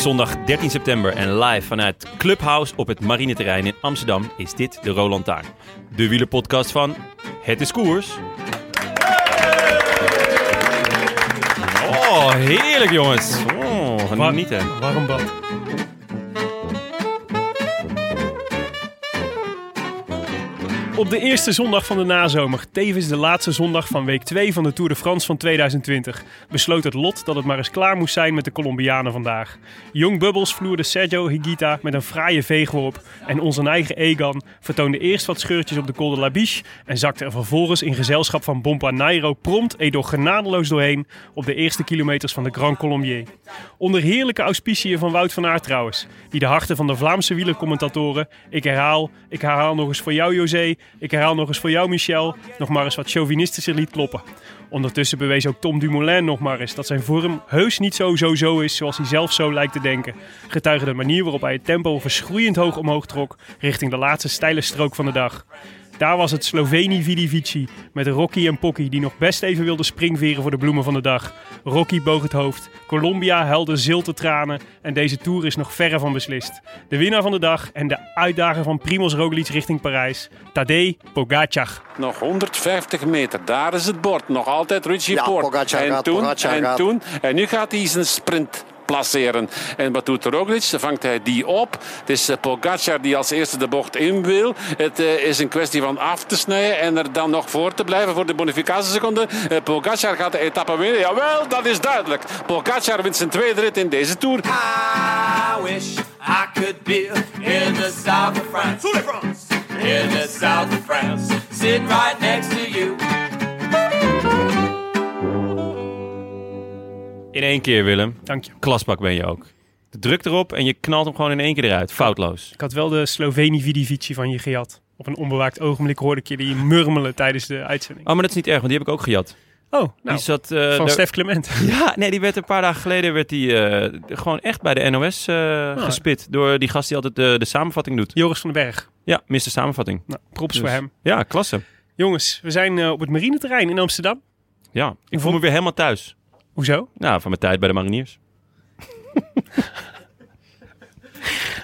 Is zondag 13 september en live vanuit Clubhouse op het Marineterrein in Amsterdam is dit de Roland Taarn. De wielerpodcast van Het is Koers. Oh, heerlijk jongens. Oh, genieten. Warm bad. Op de eerste zondag van de nazomer, tevens de laatste zondag van week 2 van de Tour de France van 2020, besloot het lot dat het maar eens klaar moest zijn met de Colombianen vandaag. Young Bubbles vloerde Sergio Higuita met een fraaie veegworp en onze eigen Egan vertoonde eerst wat scheurtjes op de Col de la Biche en zakte er vervolgens in gezelschap van Bompa Nairo prompt Edo genadeloos doorheen op de eerste kilometers van de Grand Colombier. Onder heerlijke auspiciën van Wout van Aert trouwens, die de harten van de Vlaamse wielercommentatoren, ik herhaal, ik herhaal nog eens voor jou José, ik herhaal nog eens voor jou, Michel, nog maar eens wat chauvinistischer liet kloppen. Ondertussen bewees ook Tom Dumoulin nog maar eens dat zijn vorm heus niet zo zo zo is zoals hij zelf zo lijkt te denken. Getuige de manier waarop hij het tempo verschroeiend hoog omhoog trok richting de laatste steile strook van de dag. Daar was het Sloveni Vidi Vici met Rocky en Pocky die nog best even wilden springveren voor de bloemen van de dag. Rocky boog het hoofd, Colombia huilde zilte tranen en deze Tour is nog verre van beslist. De winnaar van de dag en de uitdager van Primoz Roglic richting Parijs, Tadej Pogacar. Nog 150 meter, daar is het bord. Nog altijd Richie Ja. Pogacar en gaat, toen, Pogacar en gaat. toen, en nu gaat hij zijn sprint placeren. En wat doet Roglic? Dan vangt hij die op. Het is eh, Pogacar die als eerste de bocht in wil. Het eh, is een kwestie van af te snijden en er dan nog voor te blijven voor de bonificatieseconde. Eh, Pogacar gaat de etappe winnen. Jawel, dat is duidelijk. Pogacar wint zijn tweede rit in deze Tour. I wish I could be in the south of France. In the south of France. Sitting right next to you. In één keer Willem. Dank je. Klasbak ben je ook. Druk erop en je knalt hem gewoon in één keer eruit. Foutloos. Ik had wel de Sloveni Vidi Vici van je gejat. Op een onbewaakt ogenblik hoorde ik je die murmelen tijdens de uitzending. Oh, maar dat is niet erg, want die heb ik ook gejat. Oh, nou, die zat, eh, van Stef Clement. Ja, nee, die werd een paar dagen geleden werd die, eh, gewoon echt bij de NOS eh, Ah. gespit. Door die gast die altijd de, de samenvatting doet. Joris van den Berg. Ja, Mr. Samenvatting. Nou, props Dus- voor hem. Ja, klasse. Jongens, we zijn op het marineterrein in Amsterdam. Ja, ik voel me weer helemaal thuis. Hoezo? Nou, van mijn tijd bij de mariniers.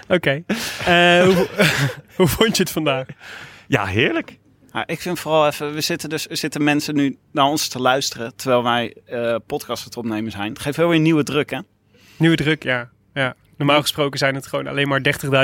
Oké. Eh, hoe, hoe vond je het vandaag? Ja, heerlijk. Ja, ik vind vooral even, we zitten dus er zitten mensen nu naar ons te luisteren terwijl wij eh podcasts aan het opnemen zijn. Het geeft heel weer nieuwe druk, hè? Nieuwe druk, ja. ja. Normaal gesproken zijn het gewoon alleen maar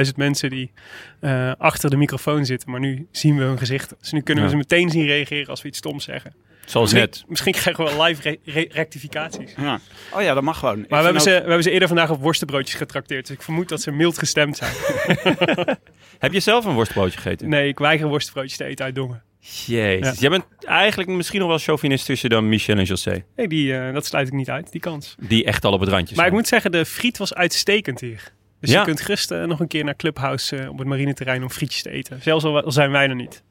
30.000 mensen die eh, achter de microfoon zitten. Maar nu zien we hun gezichten. Dus nu kunnen we ze meteen zien reageren als we iets stoms zeggen. Zoals Misschien, net. misschien krijgen we live re- re- rectificaties. Ja. Oh ja, dat mag gewoon. Maar we hebben, ze, we hebben ze eerder vandaag op worstenbroodjes getrakteerd. Dus ik vermoed dat ze mild gestemd zijn. Heb je zelf een worstbroodje gegeten? Nee, ik weiger worstenbroodjes te eten uit Dongen. Jezus. Ja. Jij bent eigenlijk misschien nog wel chauvinistischer dan Michel en José. Nee, die, eh, dat sluit ik niet uit, die kans. Die echt al op het randje Maar ik moet zeggen, de friet was uitstekend hier. Dus Ja. je kunt gerust eh, nog een keer naar Clubhouse eh, op het marineterrein om frietjes te eten. Zelfs al, al zijn wij er niet.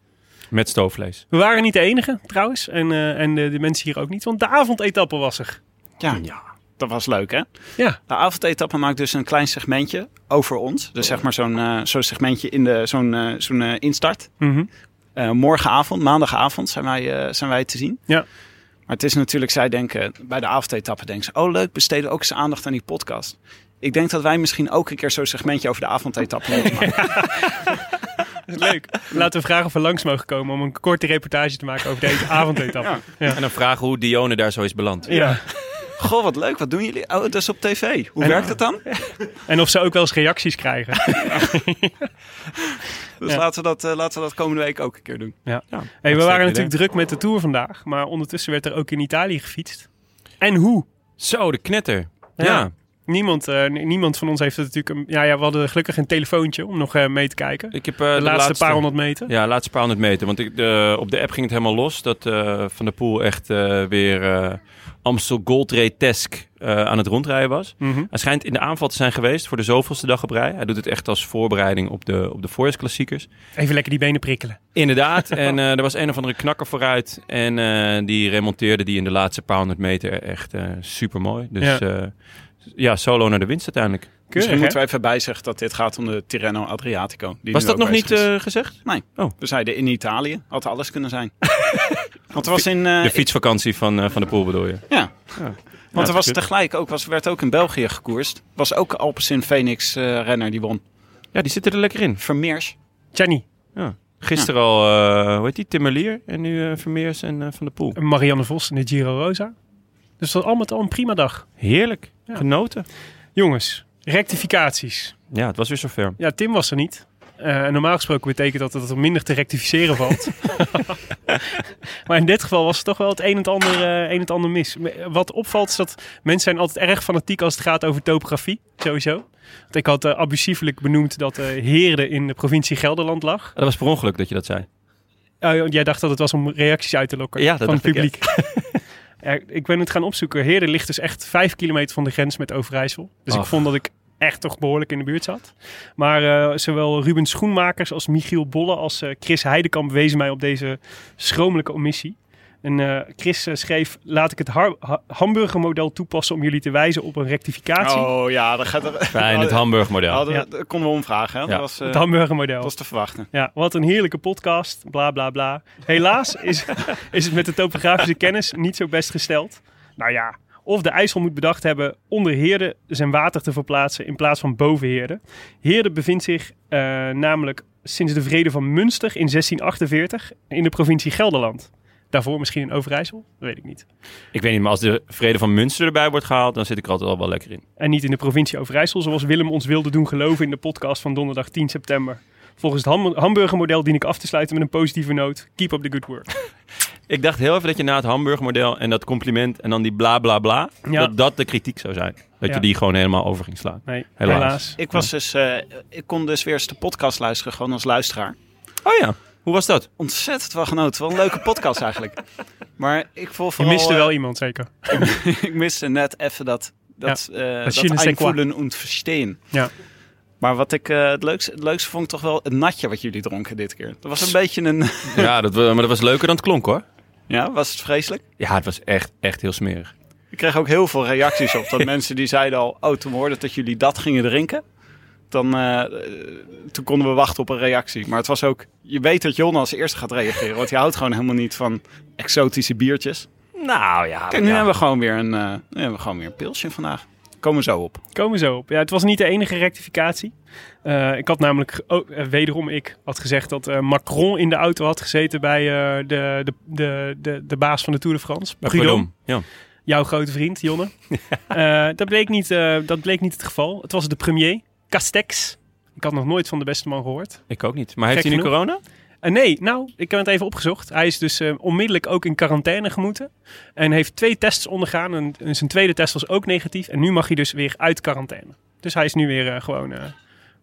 Met stoofvlees. We waren niet de enige trouwens. En, eh, en de, de mensen hier ook niet. Want de avondetappe was er. Ja, ja, dat was leuk, hè? Ja. De avondetappe maakt dus een klein segmentje over ons. Dus zeg maar zo'n eh, zo'n segmentje in de zo'n eh, zo'n eh, instart. Mhm. Eh, morgenavond, maandagavond zijn wij, eh, zijn wij te zien. Ja. Maar het is natuurlijk, zij denken bij de avondetappe, denken ze, oh leuk, besteden ook eens aandacht aan die podcast. Ik denk dat wij misschien ook een keer zo'n segmentje over de avondetappe moeten maken. leuk. Laten we vragen of we langs mogen komen om een korte reportage te maken over deze avondetappe. Ja. En dan vragen hoe Dione daar zo is beland. Ja. Goh, wat leuk. Wat doen jullie? Oh, dat is op tv. Hoe En- werkt het dan? En of ze ook wel eens reacties krijgen. Dus Ja. laten, we dat, eh, laten we dat komende week ook een keer doen. Ja. Ja, Hey, we waren natuurlijk druk met de Tour vandaag. Maar ondertussen werd er ook in Italië gefietst. En hoe? Zo, de knetter. Ja. Niemand, eh, niemand van ons heeft het natuurlijk... Een, ja, ja, we hadden gelukkig een telefoontje om nog eh, mee te kijken. Ik heb eh, de, laatste, paar honderd meter. Ja, laatste paar honderd meter. Want ik, de, op de app ging het helemaal los. Dat Van der Poel echt weer Amstel Gold Race-tesk aan het rondrijden was. Mhm. Hij schijnt in de aanval te zijn geweest voor de zoveelste dag op rij. Hij doet het echt als voorbereiding op de, op de voorjaarsklassiekers. Even lekker die benen prikkelen. Inderdaad. en er was een of andere knakker vooruit. En die remonteerde die in de laatste paar honderd meter echt super mooi. Dus Ja. Ja. ja, solo naar de winst uiteindelijk. Keurig, Misschien hè? moeten we even bijzeggen dat dit gaat om de Tirreno Adriatico. Die Was dat nog niet eh, gezegd? We zeiden in Italië. Had alles kunnen zijn. Want er was in... eh, De fietsvakantie van, eh, van de Poel bedoel je? Ja. Want er was tegelijk ook, was, werd ook in België gekoerst. Was ook Alpecin Phoenix eh, renner die won. Ja, die zitten er lekker in. Vermeers. Gianni, Ja. Gisteren al, eh, hoe heet die, Timmerlier en nu eh, Vermeers en eh, Van der Poel. Marianne Vos in de Giro Rosa. Dus dat was al met al een prima dag. Heerlijk, Ja. genoten. Jongens, rectificaties. Ja, het was weer zover. Ja, Tim was er niet. Eh, en normaal gesproken betekent dat dat er minder te rectificeren valt. maar in dit geval was het toch wel het een en het ander, eh, een en het ander mis. Wat opvalt is dat mensen zijn altijd erg fanatiek als het gaat over topografie. Sowieso. Want ik had eh, abusiefelijk benoemd dat Heerde in de provincie Gelderland lag. Dat was per ongeluk dat je dat zei. Oh, jij dacht dat het was om reacties uit te lokken Ja, dat van het ik, publiek. Ik ben het gaan opzoeken. Heerde ligt dus echt vijf kilometer van de grens met Overijssel. Dus ik vond dat ik echt toch behoorlijk in de buurt zat. Maar eh, zowel Ruben Schoenmakers als Michiel Bolle als eh, Chris Heidekamp wezen mij op deze schromelijke omissie. En eh, Chris eh, schreef, laat ik het ha- hamburgermodel toepassen om jullie te wijzen op een rectificatie. Oh ja, dat gaat er... Fijn, het Hamburg-model. Hadden Ja. Dat konden we omvragen. Hè? Ja. Dat, was, eh, Het hamburgermodel. dat was te verwachten. Ja, wat een heerlijke podcast. Bla bla bla. Helaas is, is het met de topografische kennis niet zo best gesteld. Nou ja, of de IJssel moet bedacht hebben onder Heerde zijn water te verplaatsen in plaats van boven Heerde. Heerde bevindt zich eh, namelijk sinds de vrede van Münster in 1648 in de provincie Gelderland. Daarvoor misschien in Overijssel, dat weet ik niet. Ik weet niet, maar als de vrede van Münster erbij wordt gehaald, dan zit ik er altijd al wel lekker in. En niet in de provincie Overijssel, zoals Willem ons wilde doen geloven in de podcast van donderdag 10 september. Volgens het ham- hamburgermodel dien ik af te sluiten met een positieve noot. Keep up the good work. Ik dacht heel even dat je na het Hamburg-model en dat compliment en dan die bla bla bla, Ja. dat dat de kritiek zou zijn. Dat Ja. je die gewoon helemaal over ging slaan. Nee, Helaas. helaas. Ik, was dus, eh, ik kon dus weer eens de podcast luisteren, gewoon als luisteraar. Oh ja, hoe was dat? Ontzettend wel genoten. Wel een leuke podcast eigenlijk. Maar ik voel Je vooral... miste eh, wel iemand, zeker. ik miste net even dat, dat, eh je dat einvoelen und verstehen. Ja. Maar wat ik eh, het, leukste, het leukste vond ik toch wel het natje wat jullie dronken dit keer. Dat was een beetje een... Ja, dat, maar dat was leuker dan het klonk hoor. ja, was het vreselijk? Ja, het was echt, echt heel smerig. Ik kreeg ook heel veel reacties op. Dat mensen die zeiden al, oh, toen we hoorden dat jullie dat gingen drinken. Dan, eh, toen konden we wachten op een reactie. Maar het was ook, je weet dat Jon als eerste gaat reageren. Want hij houdt gewoon helemaal niet van exotische biertjes. Nou ja, Kijk, nu hebben we gewoon weer een, eh, nu hebben we gewoon weer een pilsje vandaag. Komen we zo op. Komen we zo op. Ja, het was niet de enige rectificatie. Eh, ik had namelijk, oh, eh, wederom ik, had gezegd dat eh, Macron in de auto had gezeten bij eh, de, de, de, de, de baas van de Tour de France. Prudhomme. Ja. Jouw grote vriend, Jonne. Eh, dat, bleek niet, eh, dat bleek niet het geval. Het was de premier, Castex. Ik had nog nooit van de beste man gehoord. Ik ook niet. Maar heeft hij nu genoeg. corona? Eh, nee, nou, ik heb het even opgezocht. Hij is dus eh, onmiddellijk ook in quarantaine gemoeten. En heeft twee tests ondergaan. En, en zijn tweede test was ook negatief. En nu mag hij dus weer uit quarantaine. Dus hij is nu weer eh, gewoon...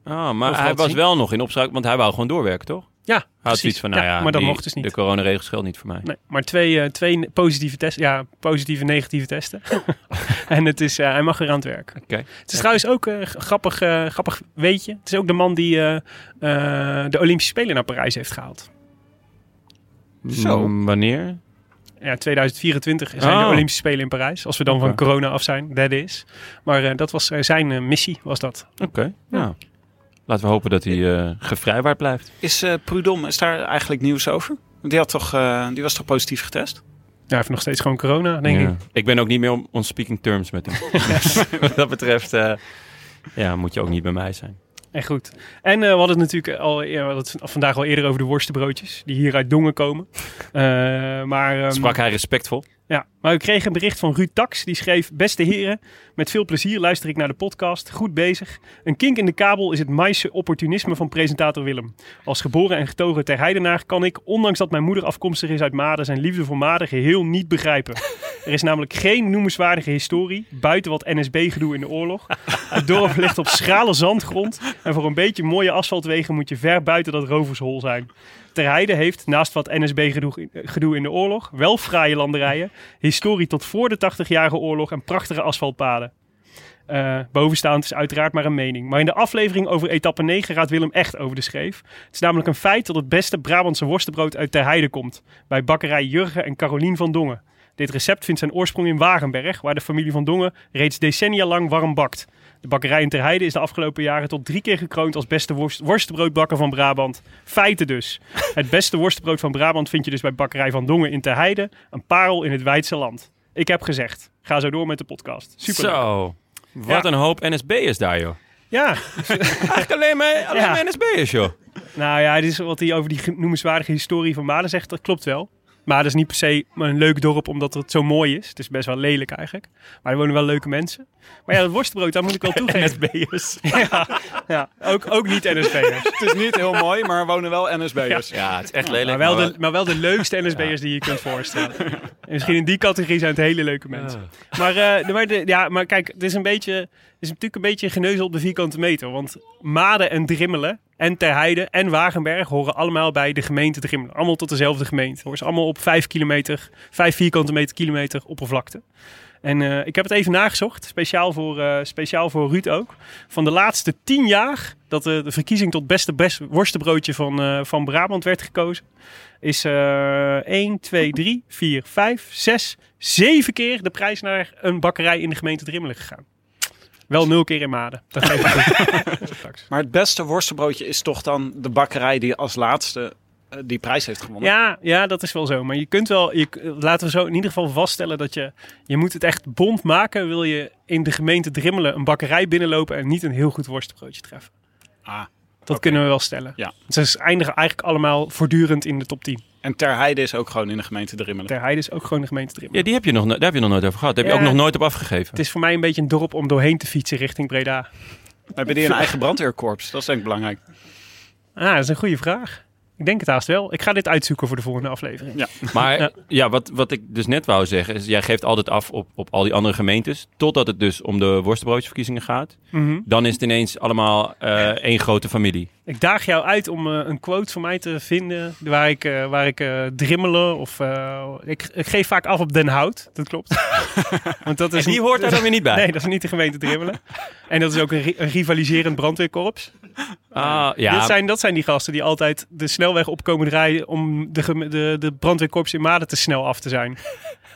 Ah, maar hij was zien? wel nog in opspraak, want hij wou gewoon doorwerken, toch? Ja, had zoiets van, nou ja, maar dat die- mocht dus niet. de coronaregels geldt niet voor mij. Nee, maar twee, eh, twee positieve testen. Ja, positieve, negatieve testen. en het is, eh, hij mag weer aan het werk. Oké. Het is trouwens ook een grappig, eh, grappig weetje. Het is ook de man die de Olympische Spelen naar Parijs heeft gehaald. Zo. Mm, wanneer? Ja, 2024 zijn de Oh. Olympische Spelen in Parijs. Als we dan van corona af zijn, dat is. Maar dat was zijn missie, was dat. Oké, ja. Laten we hopen dat hij eh gevrijwaard blijft. Is eh Prudhomme, is daar eigenlijk nieuws over? Die, had toch, eh, die was toch positief getest? Ja, hij heeft nog steeds gewoon corona, denk Ja. ik. Ik ben ook niet meer on, speaking terms met hem. Wat dat betreft eh, ja, moet je ook niet bij mij zijn. En goed. En eh, we hadden het natuurlijk al, ja, we hadden het vandaag al eerder over de worstenbroodjes. Die hier uit Dongen komen. Eh, maar ehm, Sprak hij respectvol? Ja, maar ik kreeg een bericht van Ruud Tax. Die schreef: Beste heren, met veel plezier luister ik naar de podcast. Goed bezig. Een kink in de kabel is het maïse opportunisme van presentator Willem. Als geboren en getogen ter Heidenaar kan ik, ondanks dat mijn moeder afkomstig is uit Maden, zijn liefde voor Maden geheel niet begrijpen. Er is namelijk geen noemenswaardige historie, buiten wat NSB-gedoe in de oorlog. Het dorp ligt op schrale zandgrond en voor een beetje mooie asfaltwegen moet je ver buiten dat rovershol zijn. Ter Heide heeft, naast wat NSB-gedoe gedoe in de oorlog, wel fraaie landerijen, historie tot voor de 80-jarige oorlog en prachtige asfaltpaden. Eh, bovenstaand is uiteraard maar een mening. Maar in de aflevering over etappe 9 gaat Willem echt over de scheef. Het is namelijk een feit dat het beste Brabantse worstenbrood uit Ter Heide komt. Bij bakkerij Jurgen en Carolien van Dongen. Dit recept vindt zijn oorsprong in Wagenberg, waar de familie van Dongen reeds decennia lang warm bakt. De bakkerij in Ter Heide is de afgelopen jaren tot drie keer gekroond als beste worst, worstenbroodbakker van Brabant. Feiten dus. Het beste worstenbrood van Brabant vind je dus bij bakkerij van Dongen in Ter Heide. Een parel in het Weidse land. Ik heb gezegd. Ga zo door met de podcast. Super. Zo. Wat Ja. een hoop NSB'ers daar, joh. Ja, Eigenlijk alleen maar, alleen Ja. maar NSB'ers, joh. nou ja, dit is wat hij over die noemenswaardige historie van Maden zegt. Dat klopt wel. Maar dat is niet per se een leuk dorp omdat het zo mooi is. Het is best wel lelijk eigenlijk. Maar er wonen wel leuke mensen. Maar ja, dat worstenbrood, daar moet ik wel toegeven. NSB'ers. ja, ja ook, ook niet NSB'ers. Het is niet heel mooi, maar er wonen wel NSB'ers. Ja, het is echt lelijk. Maar wel, de, maar wel de leukste NSB'ers die je kunt voorstellen. En misschien in die categorie zijn het hele leuke mensen. Maar, eh, de- maar, de, ja, maar kijk, het is, een beetje, het is natuurlijk een beetje geneuzel op de vierkante meter. Want Maden en Drimmelen en Terheide en Wagenberg horen allemaal bij de gemeente Drimmelen. Allemaal tot dezelfde gemeente. Hoor ze allemaal op vijf kilometer, vijf vierkante meter kilometer oppervlakte. En eh, ik heb het even nagezocht, speciaal voor, eh, speciaal voor Ruud ook. Van de laatste tien jaar dat de, de verkiezing tot beste best worstenbroodje van, eh, van Brabant werd gekozen, is eh 1, 2, 3, 4, 5, 6, 7 keer de prijs naar een bakkerij in de gemeente Drimmelen gegaan. Wel nul keer in Maden. Dat geef ik toe. Straks. Maar het beste worstenbroodje is toch dan de bakkerij die als laatste eh, die prijs heeft gewonnen? Ja, ja, dat is wel zo. Maar je kunt wel, je, laten we zo in ieder geval vaststellen dat je, je moet het echt bond maken. Wil je in de gemeente Drimmelen een bakkerij binnenlopen en niet een heel goed worstenbroodje treffen. Ah, Dat kunnen we wel stellen. Ja. Ze eindigen eigenlijk allemaal voortdurend in de top 10. En Ter Heide is ook gewoon in de gemeente Drimmelen. Ter Heide is ook gewoon de gemeente Drimmelen. Ja, die heb je nog, no- daar heb je nog nooit over gehad. Daar heb je ook nog nooit op afgegeven. Het is voor mij een beetje een dorp om doorheen te fietsen richting Breda. Hebben die een eigen brandweerkorps? Dat is denk ik belangrijk. Ah, dat is een goede vraag. Ik denk het haast wel. Ik ga dit uitzoeken voor de volgende aflevering. Ja. Maar Ja. ja, wat, wat ik dus net wou zeggen, is jij geeft altijd af op, op al die andere gemeentes. Totdat het dus om de worstenbroodjesverkiezingen gaat. Mhm. Dan is het ineens allemaal eh, één grote familie. Ik daag jou uit om eh, een quote van mij te vinden waar ik, eh, waar ik eh, drimmelen of... ik, ik geef vaak af op Den Hout, dat klopt. Want dat is En die hoort daar dan weer niet bij. Nee, dat is niet de gemeente drimmelen. En dat is ook een, ri- een rivaliserend brandweerkorps. Ah, ja, Dit zijn, dat zijn die gasten die altijd de snelweg opkomen draaien om de, de, de brandweerkorps in Maden te snel af te zijn.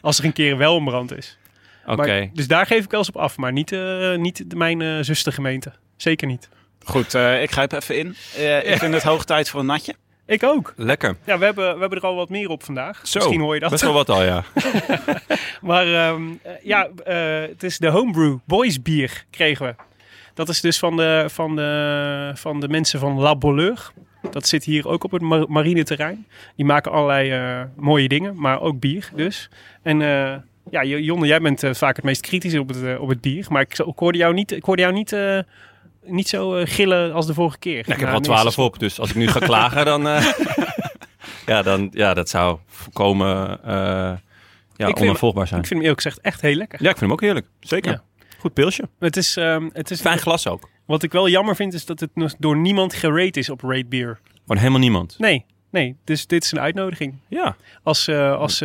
Als er een keer wel een brand is. oké. Dus daar geef ik wel eens op af, maar niet, niet mijn zustergemeente. Zeker niet. Goed, eh, ik grijp even in. Eh, ik vind het hoog tijd voor een natje. Ik ook. Lekker. Ja, we hebben, we hebben er al wat meer op vandaag. Zo, Misschien hoor je dat. Best wel wat al, ja. Maar ehm, eh, ja, eh, het is de homebrew boys bier kregen we. Dat is dus van de, van de, van de mensen van La Bolleur. Dat zit hier ook op het mar- marineterrein. Die maken allerlei eh, mooie dingen, maar ook bier dus. En eh, ja, Jonne, jij bent vaak het meest kritisch op het, op het bier. Maar ik, ik hoorde jou niet, ik hoorde jou niet, eh, niet zo eh, gillen als de vorige keer. Ja, ik heb er al twaalf op, dus als ik nu ga klagen, dan... eh, ja, dan... Ja, dat zou volkomen eh ja, onafvolgbaar zijn. Ik vind hem eerlijk gezegd echt heel lekker. Ja, ik vind hem ook heerlijk. Zeker. Ja. Goed pilsje. Het is, ehm, het is Fijn glas ook. Wat ik wel jammer vind, is dat het door niemand gerate is op Rate Beer. Gewoon helemaal niemand. Nee, nee. Dus dit is een uitnodiging. Ja. Als, als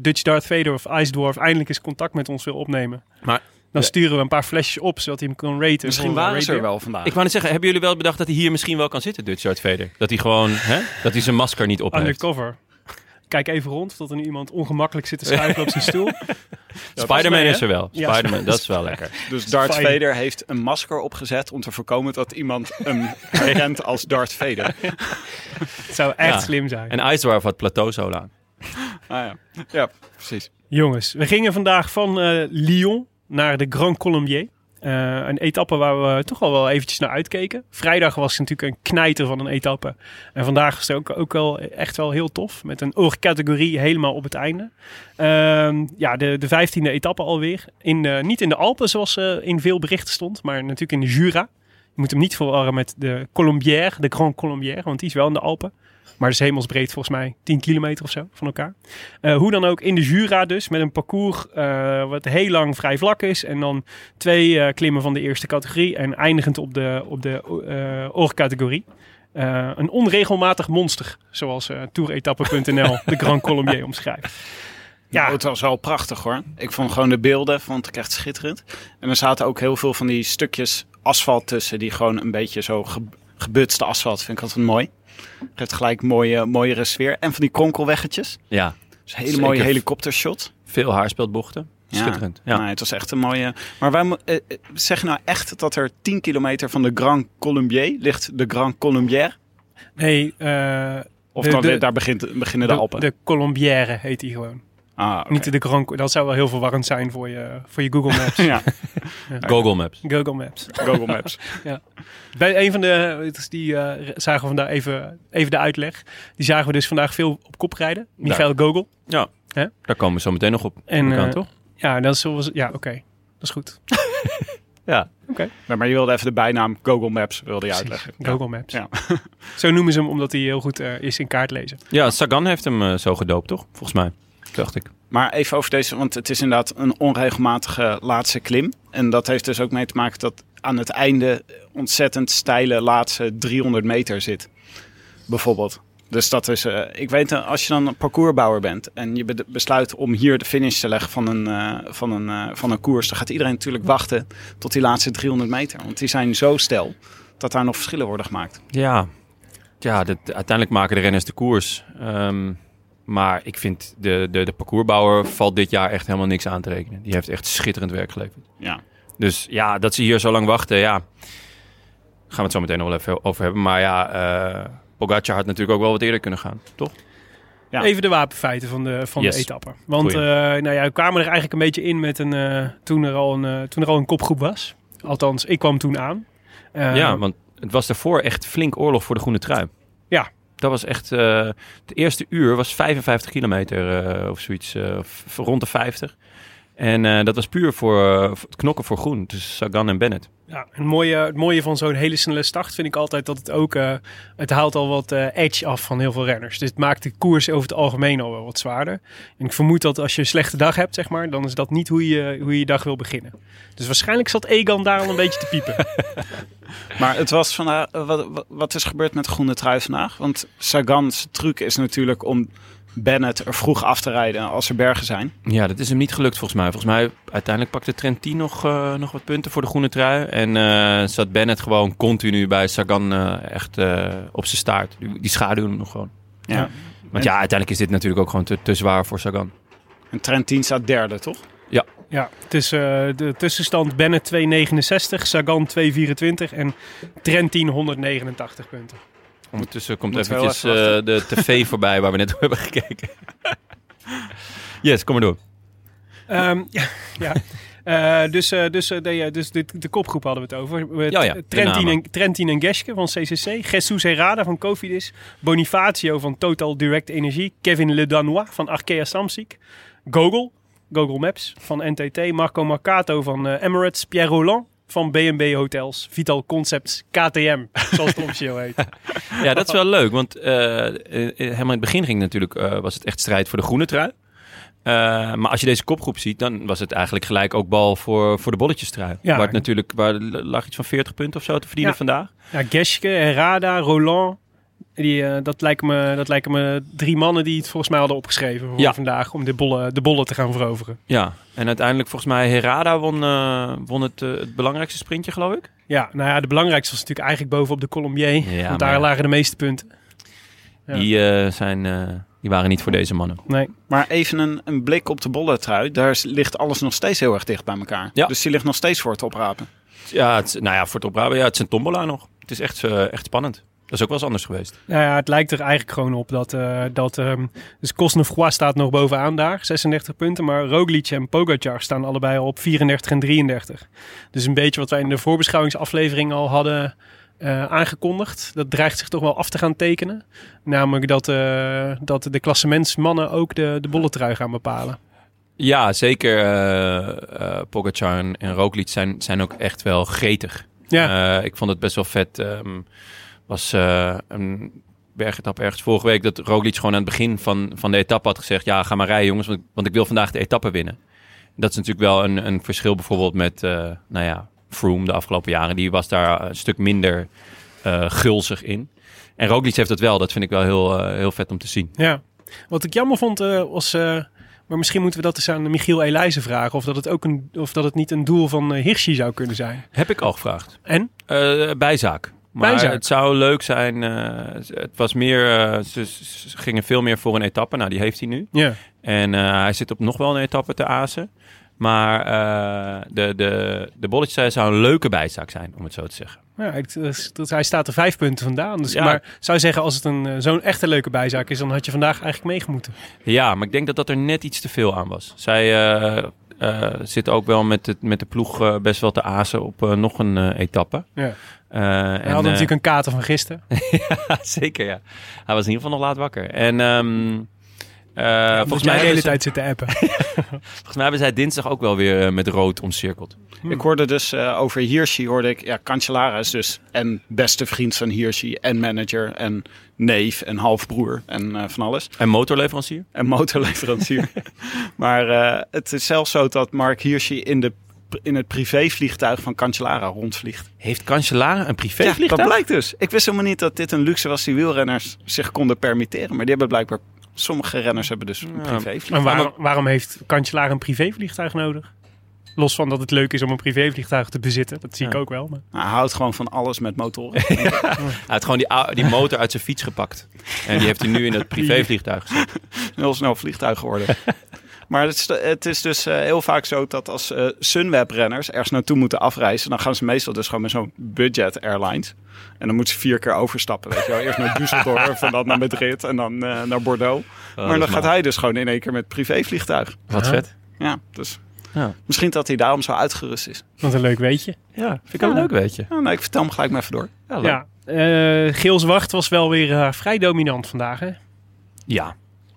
Dutch Darth Vader of Ice Dwarf eindelijk eens contact met ons wil opnemen. Maar- dan sturen we een paar flesjes op, zodat hij hem kan raten. Misschien waren ze er wel vandaag. Ik wou net zeggen, hebben jullie wel bedacht dat hij hier misschien wel kan zitten, Dutch Darth Vader? Dat hij gewoon, hè? Dat hij zijn masker niet op heeft. Undercover. Kijk even rond, tot er nu iemand ongemakkelijk zit te schuiven op zijn stoel. Spider-Man mij, is er wel. Ja. Spider-Man, dat is wel lekker. Dus Darth. Vader heeft een masker opgezet om te voorkomen dat iemand hem herkent als Darth Vader. Het zou echt Ja. slim zijn. En Ice Dwarf had plateauzool aan. Ah ja, ja precies. Jongens, we gingen vandaag van eh, Lyon naar de Grand Colombier. Eh, een etappe waar we toch al wel eventjes naar uitkeken. Vrijdag was natuurlijk een knijter van een etappe. En vandaag was het ook, ook wel echt wel heel tof. Met een oorcategorie helemaal op het einde. Ehm, ja, de, de vijftiende etappe alweer. In, de- niet in de Alpen zoals eh, in veel berichten stond. Maar natuurlijk in de Jura. Je moet hem niet verwarren met de Colombière. De Grand Colombière. Want die is wel in de Alpen. Maar is hemelsbreed volgens mij 10 kilometer of zo van elkaar. Eh, hoe dan ook in de Jura dus. Met een parcours eh, wat heel lang vrij vlak is. En dan twee eh, klimmen van de eerste categorie. En eindigend op de, op de oorcategorie. Een onregelmatig monster. Zoals touretappe.nl de Grand Colombier omschrijft. Ja, Ja, het was wel prachtig hoor. Ik vond gewoon de beelden vond ik echt schitterend. En er zaten ook heel veel van die stukjes asfalt tussen. Die gewoon een beetje zo ge gebutste asfalt. Vind ik altijd mooi. Geeft gelijk mooie, mooiere sfeer. En van die kronkelweggetjes. Ja, Dus een hele Zeker. mooie helikoptershot. veel haarspeldbochten. Ja. Schitterend. Ja. Nee, het was echt een mooie. Maar wij, eh, eh, zeg nou echt dat er 10 kilometer van de Grand Colombier ligt de Grand Colombière? nee, eh, Of De- dan, de- daar begint, beginnen de, de, Alpen? de Colombière heet die gewoon. Ah, oké. Niet de Grand Dat zou wel heel verwarrend zijn voor je, voor je Google Maps. ja, Google Maps. Google Maps. Google Maps. Bij een van de, het is die eh, zagen we vandaag even, even de uitleg. Die zagen we dus vandaag veel op kop rijden. Michael Gogol. Ja, Hè? daar komen we zo meteen nog op. En, eh, toch? Ja, dat is, zoals- ja oké. Dat is goed. Ja. Nee, maar je wilde even de bijnaam Google Maps wilde je uitleggen. Google Maps. Ja. Zo noemen ze hem omdat hij heel goed eh, is in kaart lezen. ja, Sagan heeft hem zo gedoopt, toch? Volgens mij. Dacht ik. Maar even over deze, want het is inderdaad een onregelmatige laatste klim. En dat heeft dus ook mee te maken dat aan het einde ontzettend steile laatste 300 meter zit. Bijvoorbeeld. Dus dat is, eh, ik weet, eh, als je dan een parcoursbouwer bent en je be- besluit om hier de finish te leggen van een, eh, van, een, van een koers, dan gaat iedereen natuurlijk wachten tot die laatste 300 meter. Want die zijn zo stel dat daar nog verschillen worden gemaakt. Ja, ja dat, uiteindelijk maken de renners de koers. Ehm, maar ik vind de, de, de parcoursbouwer valt dit jaar echt helemaal niks aan te rekenen. Die heeft echt schitterend werk geleverd. Ja. Dus ja, dat ze hier zo lang wachten, ja. Gaan we het zo meteen nog wel even over hebben. Maar ja, eh Pogacar had natuurlijk ook wel wat eerder kunnen gaan, toch? Ja. Even de wapenfeiten van de, van Yes. de etappe. Want eh, nou ja, we kwamen er eigenlijk een beetje in met een, eh, toen, er al een, toen er al een kopgroep was. Althans, ik kwam toen aan. Eh, ja, want het was daarvoor echt flink oorlog voor de groene trui. Dat was echt... eh het eerste uur was 55 kilometer eh, of zoiets. eh, rond de 50. En eh, dat was puur voor, eh, voor het knokken voor groen. Tussen Sagan en Bennett. Ja, het mooie, het mooie van zo'n hele snelle start vind ik altijd dat het ook... eh, het haalt al wat eh, edge af van heel veel renners. Dus het maakt de koers over het algemeen al wel wat zwaarder. En ik vermoed dat als je een slechte dag hebt, zeg maar... dan is dat niet hoe je hoe je, je dag wil beginnen. Dus waarschijnlijk zat Egan daar al een beetje te piepen. Maar het was vandaag, wat, wat, wat is gebeurd met de groene trui vandaag? Want Sagan's truc is natuurlijk om Bennett er vroeg af te rijden als er bergen zijn. Ja, dat is hem niet gelukt volgens mij. Volgens mij uiteindelijk pakte Trentin nog, eh, nog wat punten voor de groene trui. En eh, zat Bennett gewoon continu bij Sagan eh, echt eh, op zijn staart. Die, die schaduwen hem nog gewoon. Ja. Want ja, uiteindelijk is dit natuurlijk ook gewoon te, te zwaar voor Sagan. En Trentin staat derde, toch? Ja, het is eh, de tussenstand Bennett 269, Sagan 224 en Trentin 189 punten. Ondertussen komt eventjes even eh, de tv voorbij waar we net op hebben gekeken. yes, kom maar door. Ehm, ja, ja. Eh, dus eh, dus, de, dus de, de kopgroep hadden we het over. Ja, ja, Trentin, en, Trentin en Geske van CCC. Jesus Herrada van Cofidis. Bonifacio van Total Direct Energie. Kevin Le Danois van Arkea Samsic. Google, Google Maps van NTT. Marco Marcato van Emirates. Pierre Roland van B&B Hotels. Vital Concepts KTM, zoals het officieel heet. Ja, dat is wel leuk. Want eh, helemaal in het begin ging natuurlijk, eh, was het echt strijd voor de groene trui. Eh, maar als je deze kopgroep ziet, dan was het eigenlijk gelijk ook bal voor, voor de bolletjestrui. Ja. Waar het natuurlijk waar lag iets van 40 punten of zo te verdienen Ja. vandaag. Ja, Geske, Herrada, Roland. Die, eh, dat, lijken me, dat lijken me drie mannen die het volgens mij hadden opgeschreven voor Ja. vandaag. Om de bollen, de bollen te gaan veroveren. Ja, en uiteindelijk volgens mij Herada won, eh, won het, eh, het belangrijkste sprintje, geloof ik. Ja, nou ja, de belangrijkste was natuurlijk eigenlijk bovenop de Colombier. Ja, want daar ja. lagen de meeste punten. Ja. Die, eh, zijn, eh, die waren niet voor deze mannen. Nee. Maar even een, een blik op de bolletrui. Daar ligt alles nog steeds heel erg dicht bij elkaar. Ja. Dus die ligt nog steeds voor het oprapen. Ja, het, nou ja, voor het oprapen, ja, het is een tombola nog. Het is echt, echt spannend. Dat is ook wel eens anders geweest. Nou ja, het lijkt er eigenlijk gewoon op dat... eh dat ehm dus Kosnefroid staat nog bovenaan daar, 36 punten. Maar Roglic en Pogacar staan allebei al op 34 en 33. Dus een beetje wat wij in de voorbeschouwingsaflevering al hadden eh, aangekondigd. Dat dreigt zich toch wel af te gaan tekenen. Namelijk dat, eh, dat de klassementsmannen ook de, de bolletrui gaan bepalen. Ja, zeker. eh eh, Pogacar en, Roglic zijn, zijn ook echt wel gretig. Ja, Eh, ik vond het best wel vet. ehm, was eh, een bergetap ergens vorige week dat Roglic gewoon aan het begin van, van de etappe had gezegd: Ja, ga maar rijden, jongens, want, want ik wil vandaag de etappe winnen. Dat is natuurlijk wel een, een verschil bijvoorbeeld met, eh, nou ja, Froome de afgelopen jaren. Die was daar een stuk minder eh, gulzig in. En Roglic heeft dat wel. Dat vind ik wel heel, eh, heel vet om te zien. ja. Wat ik jammer vond eh, was... eh, maar misschien moeten we dat eens aan Michiel Elijzen vragen. Of dat het, ook een, of dat het niet een doel van Hirschi zou kunnen zijn. Heb ik al gevraagd. En? Eh, bijzaak. Maar Bijzaak. het zou leuk zijn. eh, het was meer. eh, ze, ze gingen veel meer voor een etappe. Nou, die heeft hij nu. Ja. En eh, hij zit op nog wel een etappe te azen. Maar de, de, de bolletjes zou een leuke bijzaak zijn, om het zo te zeggen. Ja, ik- dus- dus hij staat er vijf punten vandaan. Dus, Ja. Maar zou je zeggen, als het een, zo'n echte leuke bijzaak is, dan had je vandaag eigenlijk meegemoeten. Ja, maar ik denk dat dat er net iets te veel aan was. Zij eh, zit ook wel met de, met de ploeg best wel te azen op nog een etappe. Ja. Eh, Hij en, had eh, natuurlijk een kater van gisteren. Ja, zeker, ja. Hij was in ieder geval nog laat wakker. En ehm, eh, volgens volgens, mij de hele tijd zitten appen. volgens mij hebben zij dinsdag ook wel weer eh, met rood omcirkeld. Ik hoorde dus eh, over Hirschi, hoorde ik, ja, Cancellara is dus en beste vriend van Hirschi en manager en neef en halfbroer en eh, van alles. En motorleverancier? En motorleverancier. maar eh, het is zelfs zo dat Mark Hirschi in, de, in het privévliegtuig van Cancellara rondvliegt. Heeft Cancellara een Ja, privévliegtuig? dat blijkt dus. Ik wist helemaal niet dat dit een luxe was die wielrenners zich konden permitteren. Maar die hebben blijkbaar, sommige renners hebben dus een Ja. privévliegtuig. En waarom, waarom heeft Cancellara een privévliegtuig nodig? Los van dat het leuk is om een privévliegtuig te bezitten. Dat zie ik Ja. ook wel. Maar... Nou, hij houdt gewoon van alles met motoren. Hij had gewoon die, die motor uit zijn fiets gepakt. En die heeft hij nu in het privévliegtuig gezet. heel snel vliegtuig geworden. Maar het is, het is dus eh, heel vaak zo dat als eh Sunweb-renners ergens naartoe moeten afreizen, dan gaan ze meestal dus gewoon met zo'n budget airlines. En dan moeten ze vier keer overstappen, weet je wel. Eerst naar Düsseldorf en dan naar Madrid en dan eh, naar Bordeaux. maar Oh, dat dan gaat hij dus gewoon in één keer met privévliegtuig. Wat vet. Ja, dus Ja. misschien dat hij daarom zo uitgerust is. Wat een leuk weetje. Ja, vind ik wel leuk, weet je. Ja, nou, ik vertel hem gelijk maar even door. Ja, leuk. Ja, eh Geels Wacht was wel weer eh, vrij dominant vandaag. Hè? ja.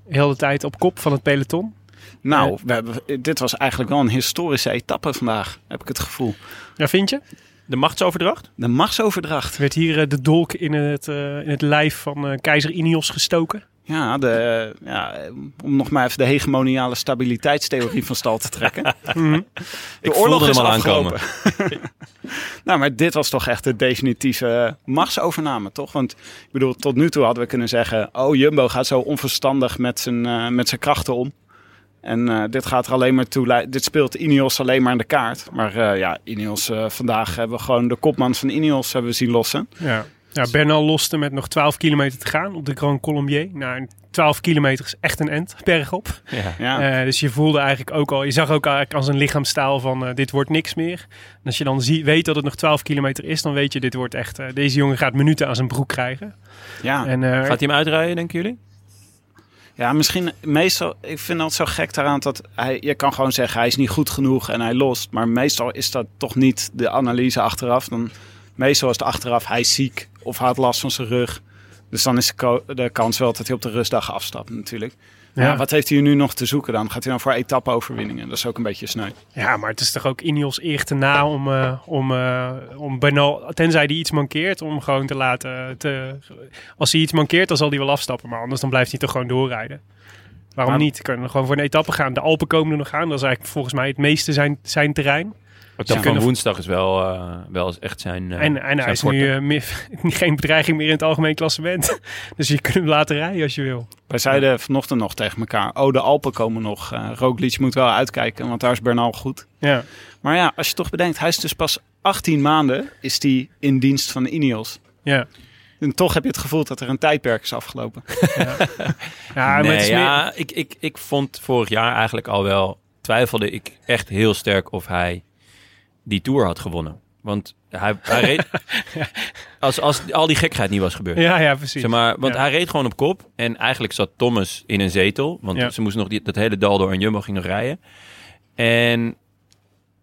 Heel de tijd op kop van het peloton. Nou, we hebben, dit was eigenlijk wel een historische etappe vandaag, heb ik het gevoel. Ja, vind je? De machtsoverdracht? De machtsoverdracht. Er werd hier eh, de dolk in het, eh, in het lijf van eh, keizer Ineos gestoken. Ja, de, ja, om nog maar even de hegemoniale stabiliteitstheorie van stal te trekken. Mhm. Ik voelde hem al aankomen. nou, maar dit was toch echt de definitieve machtsovername, toch? Want ik bedoel, tot nu toe hadden we kunnen zeggen... oh, Jumbo gaat zo onverstandig met zijn, eh, met zijn krachten om. En eh, dit gaat er alleen maar toe... Dit speelt Ineos alleen maar aan de kaart. Maar eh, ja, Ineos, eh, vandaag hebben we gewoon de kopman van Ineos hebben we zien lossen. Ja. Ja, Bernal loste met nog 12 kilometer te gaan op de Grand Colombier. Nou, 12 kilometer is echt een end, bergop. Ja. Ja, Eh, dus je voelde eigenlijk ook al, je zag ook eigenlijk aan zijn lichaamstaal van dit wordt niks meer. En als je dan zie, weet dat het nog 12 kilometer is, dan weet je dit wordt echt, deze jongen gaat minuten aan zijn broek krijgen. ja. En, eh, Gaat hij hem uitrijden, denken jullie? Ja, misschien meestal. Ik vind dat zo gek daaraan dat hij. Je kan gewoon zeggen hij is niet goed genoeg en hij lost. Maar meestal is dat toch niet de analyse achteraf. Dan, meestal is het achteraf hij ziek of had last van zijn rug. Dus dan is de kans wel dat hij op de rustdag afstapt natuurlijk. Ja. Wat heeft hij nu nog te zoeken dan? Gaat hij dan voor etappe-overwinningen? Dat is ook een beetje sneu. Ja, maar het is toch ook Ineos eer te na om, eh, om, eh, om Bernal, tenzij hij iets mankeert, om gewoon te laten... Te, als hij iets mankeert, dan zal hij wel afstappen. Maar anders dan blijft hij toch gewoon doorrijden. Waarom Maar- niet? Kunnen gewoon voor een etappe gaan. De Alpen komen er nog aan. Dat is eigenlijk volgens mij het meeste zijn, zijn terrein. Dat van kunnen- woensdag is wel, eh, wel echt zijn. eh, en en hij is forte. nu eh, meer- geen bedreiging meer in het algemeen klassement. dus je kunt hem laten rijden als je wil. Wij zeiden vanochtend nog tegen elkaar: Oh, de Alpen komen nog. Eh Roglic moet wel uitkijken, want daar is Bernal goed. Ja. Maar ja, als je toch bedenkt, hij is dus pas 18 maanden is die in dienst van de Ineos. Ja. En toch heb je het gevoel dat er een tijdperk is afgelopen. Ja, nee, het is meer- ja, ik, ik, ik vond vorig jaar eigenlijk al wel, twijfelde ik echt heel sterk of hij die Tour had gewonnen. Want hij, hij reed, als, als al die gekheid niet was gebeurd. Ja, ja, precies. Zeg maar, want Ja. hij reed gewoon op kop. En eigenlijk zat Thomas in een zetel. Want Ja. ze moesten nog die, dat hele dal door en Jumbo ging nog rijden. En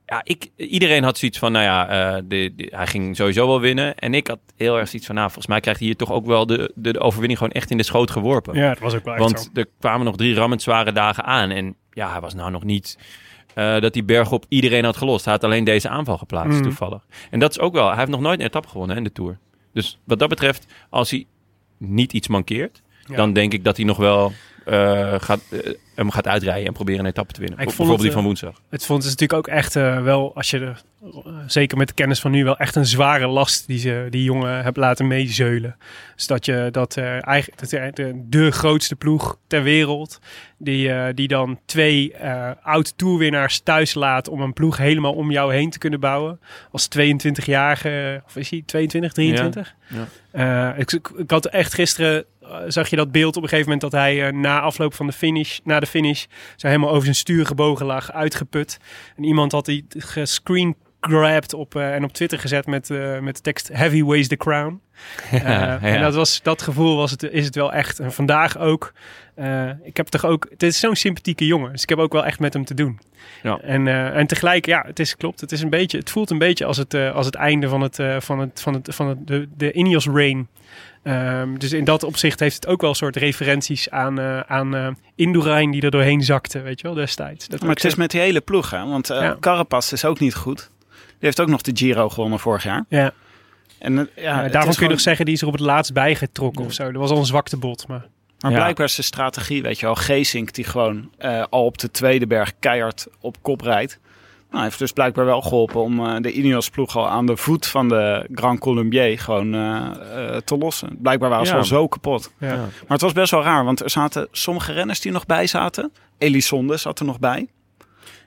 ja, ik, iedereen had zoiets van, nou ja, eh, de, de- hij ging sowieso wel winnen. En ik had heel erg zoiets van, nou, volgens mij krijgt hij hier toch ook wel de, de, de overwinning gewoon echt in de schoot geworpen. Ja, dat was ook wel echt Want zo. er kwamen nog drie rammend zware dagen aan. En ja, hij was nou nog niet eh, dat die berg op iedereen had gelost. Hij had alleen deze aanval geplaatst, Mhm. toevallig. En dat is ook wel, hij heeft nog nooit een etappe gewonnen hè, in de Tour. Dus wat dat betreft, als hij niet iets mankeert, Ja. dan denk ik dat hij nog wel gaat, eh, hem gaat uitrijden en proberen een etappe te winnen. Ik Bijvoorbeeld die van woensdag. Het vond is natuurlijk ook echt eh, wel, als je de, eh, zeker met de kennis van nu, wel echt een zware last die ze die jongen hebt laten meezeulen. Dus dat je dat eh, eigenlijk dat de, de, de grootste ploeg ter wereld, die, eh, die dan twee eh oud toerwinnaars thuis laat om een ploeg helemaal om jou heen te kunnen bouwen. Als 22-jarige, of is hij 22, 23? Ja, Eh, ik, ik, ik had echt gisteren, eh, zag je dat beeld op een gegeven moment dat hij eh, na afloop van de finish, na de finish, zo helemaal over zijn stuur gebogen lag, uitgeput. En iemand had die gescreen grabbed op eh, en op Twitter gezet met, eh, met de tekst Heavy weighs the crown. Eh, ja. En dat, was, dat gevoel was het, is het wel echt. En vandaag ook. eh, ik heb toch ook. Het is zo'n sympathieke jongen. Dus ik heb ook wel echt met hem te doen. Ja. En, eh, en tegelijk, ja, het is klopt. Het, is een beetje, het voelt een beetje als het, eh, als het einde van, het, eh, van, het, van, het, van het, de, de Ineos Reign. Ehm, dus in dat opzicht heeft het ook wel een soort referenties aan, eh aan eh Indurain die er doorheen zakte, weet je wel, destijds. Dat Maar het is met die hele ploeg, hè? Want eh Ja. Carapaz is ook niet goed. Die heeft ook nog de Giro gewonnen vorig jaar. Ja, En, eh, ja, daarvan kun je gewoon- nog zeggen, die is er op het laatst bijgetrokken of zo. Dat was al een zwaktebod, maar... Maar Ja. blijkbaar is de strategie, weet je wel, Geesink die gewoon eh, al op de tweede berg keihard op kop rijdt. Nou, heeft dus blijkbaar wel geholpen om eh, de Ineos ploeg al aan de voet van de Grand Colombier gewoon eh, eh, te lossen. Blijkbaar waren ze Ja. al zo kapot. Ja. Maar het was best wel raar, want er zaten sommige renners die nog bij zaten. Elisonde zat er nog bij.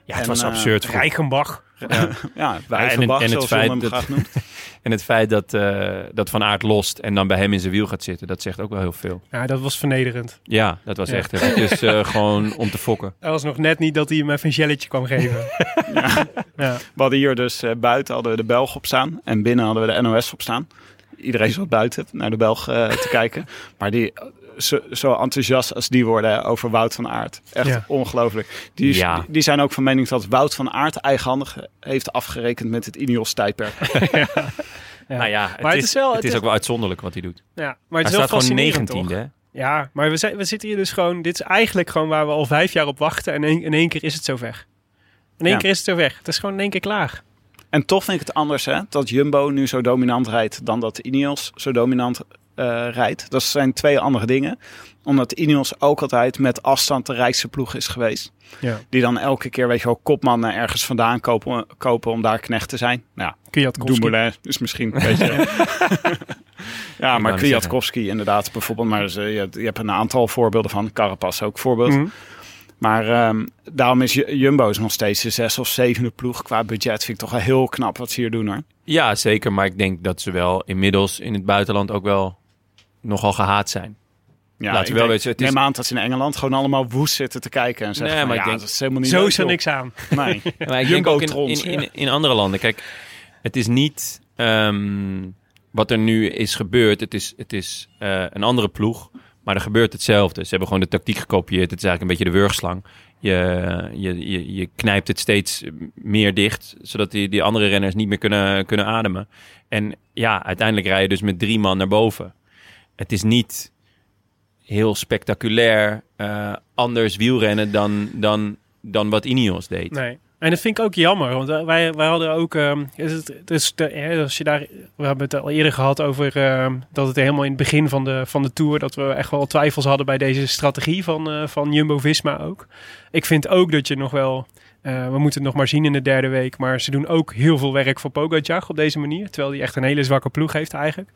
Ja, het En, was eh, absurd. voor- Rijkenbach. Ja, en Wijvenbach, het- en het feit hem dat- graag noemt. En het feit dat, eh, dat Van Aert lost en dan bij hem in zijn wiel gaat zitten, dat zegt ook wel heel veel. Ja, dat was vernederend. Ja, dat was Ja. echt eventjes eh, gewoon om te fokken. Dat was nog net niet dat hij hem even een jelletje kwam geven. ja. We hadden hier dus eh, buiten hadden we de Belg op staan. En binnen hadden we de NOS op staan. Iedereen zat buiten naar de Belg eh, te kijken. Maar die, eh, zo, zo enthousiast als die worden over Wout van Aert. Echt Ja. ongelooflijk. Die, Ja. die, zijn ook van mening dat Wout van Aert eigenhandig heeft afgerekend met het Ineos tijdperk. Ja. Nou ja, het, Maar is, het is wel- het het is is- ook wel uitzonderlijk wat hij doet. ja, maar Hij het is wel staat gewoon fascinerend, 19e, toch? hè? Ja, maar we, zijn, we zitten hier dus gewoon... Dit is eigenlijk gewoon waar we al vijf jaar op wachten. En in, in één keer is het zover. In één Ja. keer is het zover. Het is gewoon in één keer klaar. En toch vind ik het anders hè, dat Jumbo nu zo dominant rijdt dan dat Ineos zo dominant eh, rijdt. Dat zijn twee andere dingen. Omdat Ineos ook altijd met afstand de rijkste ploeg is geweest. Ja. Die dan elke keer, weet je wel, kopmannen ergens vandaan kopen, kopen om daar knecht te zijn. Nou, Kwiatkowski. Dumoulin is misschien een beetje... ja, maar Kwiatkowski inderdaad bijvoorbeeld. Maar ze- je, je hebt een aantal voorbeelden van. Carapaz ook voorbeeld. Mhm. Maar ehm, daarom is Ju- Jumbo is nog steeds de zes of zevende ploeg. Qua budget vind ik toch wel heel knap wat ze hier doen hoor. Ja, zeker. Maar ik denk dat ze wel inmiddels in het buitenland ook wel nogal gehaat zijn. Ja, Laten we ik wel denk- weten, het is- neem aan dat ze in Engeland gewoon allemaal woest zitten te kijken en zeggen Nee, van, maar ik ja, denk- dat is helemaal niet Zo is er niks aan. Nee. Maar ik denk ook in, in, in, in andere landen. Kijk, het is niet ehm, wat er nu is gebeurd. Het is, het is eh, een andere ploeg, maar er gebeurt hetzelfde. Ze hebben gewoon de tactiek gekopieerd. Het is eigenlijk een beetje de wurgslang. Je, je, je, je knijpt het steeds meer dicht, zodat die, die andere renners niet meer kunnen, kunnen ademen. En ja, uiteindelijk rij je dus met drie man naar boven. Het is niet heel spectaculair eh, anders wielrennen dan, dan, dan wat Ineos deed. Nee. En dat vind ik ook jammer, want wij, wij hadden ook, ehm, is het, dus als je daar, we hebben het al eerder gehad over ehm, dat het helemaal in het begin van de, van de tour, dat we echt wel twijfels hadden bij deze strategie van, eh, van Jumbo-Visma ook. Ik vind ook dat je nog wel, eh, we moeten het nog maar zien in de derde week, maar ze doen ook heel veel werk voor Pogacar op deze manier, terwijl hij echt een hele zwakke ploeg heeft eigenlijk.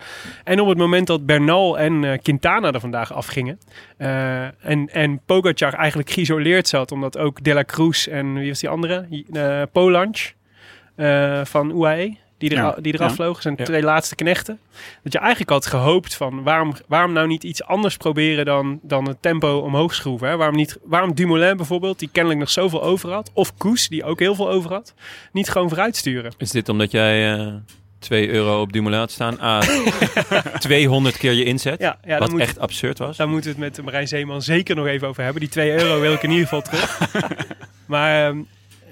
En op het moment dat Bernal en eh, Quintana er vandaag afgingen, eh, en, en Pogacar eigenlijk geïsoleerd zat, omdat ook De La Cruz en wie was die andere? Polansch van UAE, die, er, Ja, die eraf ja. vlogen, zijn Ja. twee laatste knechten. Dat je eigenlijk had gehoopt van waarom, waarom nou niet iets anders proberen dan, dan het tempo omhoog schroeven. Hè? Waarom, niet, waarom Dumoulin bijvoorbeeld, die kennelijk nog zoveel over had, of Koes, die ook heel veel over had, niet gewoon vooruit sturen. Is dit omdat jij eh, 2 euro op Dumoulin had staan. A, 200 keer je inzet. Ja, wat moet, echt absurd was. daar moeten we het met Marijn Zeeman zeker nog even over hebben. Die 2 euro wil ik in ieder geval terug. maar ehm,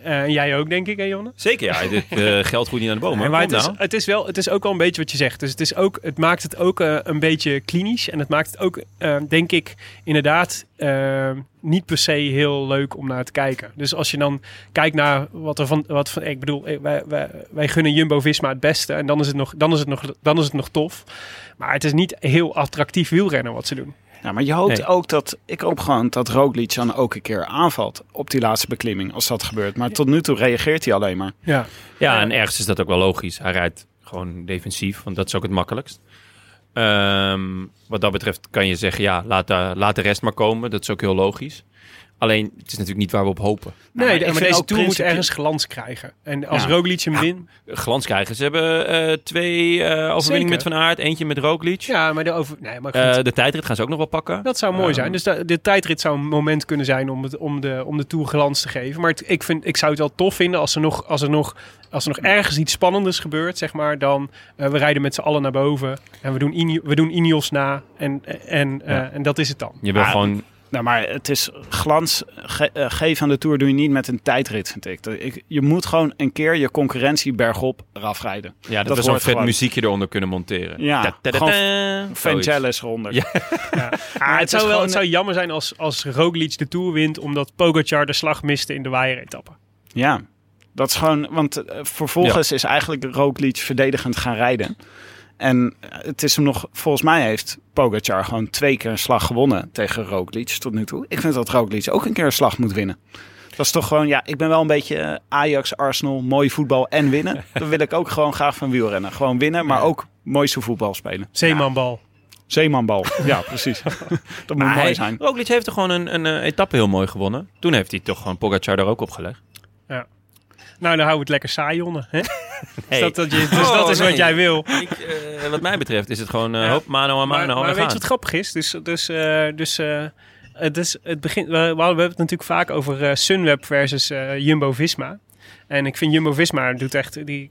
eh, jij ook, denk ik, hè, Jonne? Zeker, ja. Dit eh, geld goed niet aan de boom. Nee, Maar maar het is, nou. het, is wel, het is ook wel een beetje wat je zegt. Dus het, is ook, het maakt het ook eh, een beetje klinisch. En het maakt het ook, denk ik, inderdaad niet per se heel leuk om naar te kijken. Dus als je dan kijkt naar wat er van... Wat van ik bedoel, wij, wij, wij gunnen Jumbo-Visma het beste. En dan is, het nog, dan, is het nog, dan is het nog tof. Maar het is niet heel attractief wielrennen wat ze doen. Ja, maar je hoopt Nee. ook dat, ik hoop gewoon dat Roglic dan ook een keer aanvalt op die laatste beklimming, als dat gebeurt. Maar tot nu toe reageert hij alleen maar. Ja, Ja, en ergens is dat ook wel logisch. Hij rijdt gewoon defensief, want dat is ook het makkelijkst. Ehm, wat dat betreft kan je zeggen, ja, laat de, laat de rest maar komen. Dat is ook heel logisch. Alleen, het is natuurlijk niet waar we op hopen. nee, maar de- deze Tour moet ergens glans krijgen. En als Ja. Roglic hem wint... Glans krijgen. Ze hebben eh, twee eh overwinningen met Van Aert. Eentje met Roglic. Ja, maar de, over, nee, maar goed. Eh, de tijdrit gaan ze ook nog wel pakken. Dat zou mooi zijn. Dus de, de tijdrit zou een moment kunnen zijn om, het, om, de, om de Tour glans te geven. Maar het- ik, vind, ik zou het wel tof vinden als er nog, als er nog, als er nog ergens iets spannenders gebeurt, zeg maar. Dan eh, we rijden met z'n allen naar boven en we doen, Ini- we doen Ineos na en, en, eh, Ja. en dat is het dan. Je wil gewoon... Nou, maar het is glans ge- eh, geven aan de Tour doe je niet met een tijdrit, vind ik. Je moet gewoon een keer je concurrentie bergop eraf rijden. Ja, dat, dat we zo'n vet gewoon. muziekje eronder kunnen monteren. Ja, Ta-ta-ta-ta. Zoiets. Vangelis eronder. Ja. Ja. Maar het, het zou wel, gewoon- het zou jammer zijn als, als Roglic de Tour wint omdat Pogacar de slag miste in de waaieretappe. Ja, dat is gewoon, want eh, vervolgens is eigenlijk Roglic verdedigend gaan rijden. En eh, het is hem nog, volgens mij heeft Pogacar gewoon twee keer een slag gewonnen tegen Roglic tot nu toe. Ik vind dat Roglic ook een keer een slag moet winnen. Dat is toch gewoon, ja, ik ben wel een beetje eh, Ajax, Arsenal, mooi voetbal en winnen. Dan wil ik ook gewoon graag van wielrennen. Gewoon winnen, maar ook mooiste voetbal spelen. Zeemanbal. Zeemanbal, ja precies. dat moet Maar mooi hij, zijn. Roglic heeft er gewoon een, een eh, etappe heel mooi gewonnen. Toen heeft hij toch gewoon Pogacar daar ook op gelegd. Nou, dan houden we het lekker saai, Jonne. Hè? Hey. Dus dat, dat, je, dus Oh, dat is nee. wat jij wil. Ik, eh, wat mij betreft is het gewoon eh hoop, mano a Maar, mano. maar we weet je wat grappig is? Dus, dus, eh, dus het, is, het begint, we, we hebben het natuurlijk vaak over Sunweb versus Jumbo-Visma. En ik vind Jumbo-Visma doet echt... Die,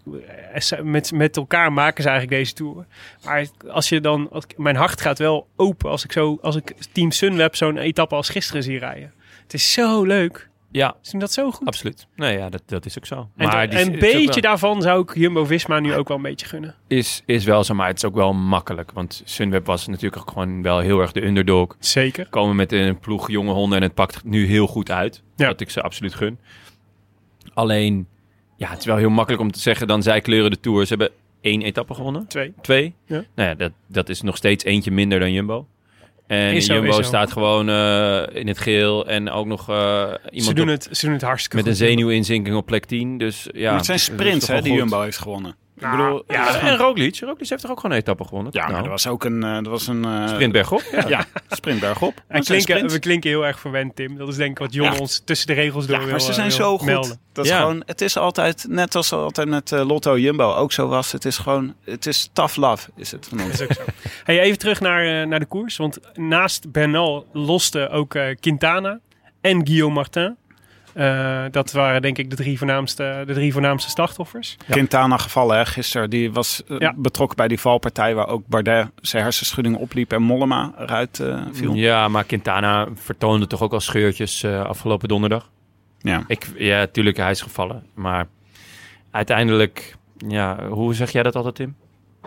met, met elkaar maken ze eigenlijk deze Tour. Maar als je dan... als Mijn hart gaat wel open als ik, zo, als ik Team Sunweb zo'n etappe als gisteren zie rijden. Het is zo leuk. Ja, doen dat zo goed. absoluut. Nee, ja, dat, dat is ook zo. En maar die is- een is beetje daarvan zou ik Jumbo-Visma nu ook wel een beetje gunnen. is, is wel zo, maar het is ook wel makkelijk. Want Sunweb was natuurlijk ook gewoon wel heel erg de underdog. Zeker. Komen met een ploeg jonge honden en het pakt nu heel goed uit. Ja. Wat ik ze absoluut gun. Alleen, ja, het is wel heel makkelijk om te zeggen, dan zij kleuren de Tour. Ze hebben één etappe gewonnen. Twee. Twee. Ja. Nou ja, dat, dat is nog steeds eentje minder dan Jumbo. En zo, Jumbo staat gewoon eh, in het geel en ook nog eh, Ze iemand doen, op- het, ze doen het hartstikke met een goed. zenuwinzinking op plek 10. Dus ja, maar het zijn sprints hè, die. Jumbo heeft gewonnen. Nou, ik bedoel, Ja, en Roglic. Roglic heeft toch ook gewoon een etappe gewonnen? Ja, maar Nou, er was ook een, eh, er was een eh, sprintberg op. Ja, sprintberg op. En klinken, we klinken heel erg verwend, Tim. Dat is denk ik wat Jon Ja. ons tussen de regels door Ja, wil, maar ze eh, zijn zo goed. melden. Dat is Ja. gewoon, het is altijd, net als altijd met eh, Lotto Jumbo ook zo was. Het is gewoon, het is tough love, is het van ons. Dat is ook zo. Hey, even terug naar, eh, naar de koers. Want naast Bernal loste ook eh, Quintana en Guillaume Martin. Eh, dat waren denk ik de drie voornaamste, de drie voornaamste slachtoffers. Quintana gevallen hè, gisteren. Die was eh, Ja. betrokken bij die valpartij waar ook Bardet zijn hersenschudding opliep en Mollema eruit eh, viel. Ja, maar Quintana vertoonde toch ook al scheurtjes eh, afgelopen donderdag. Ja. Ik, ja, tuurlijk, hij is gevallen. Maar uiteindelijk, ja, hoe zeg jij dat altijd, Tim?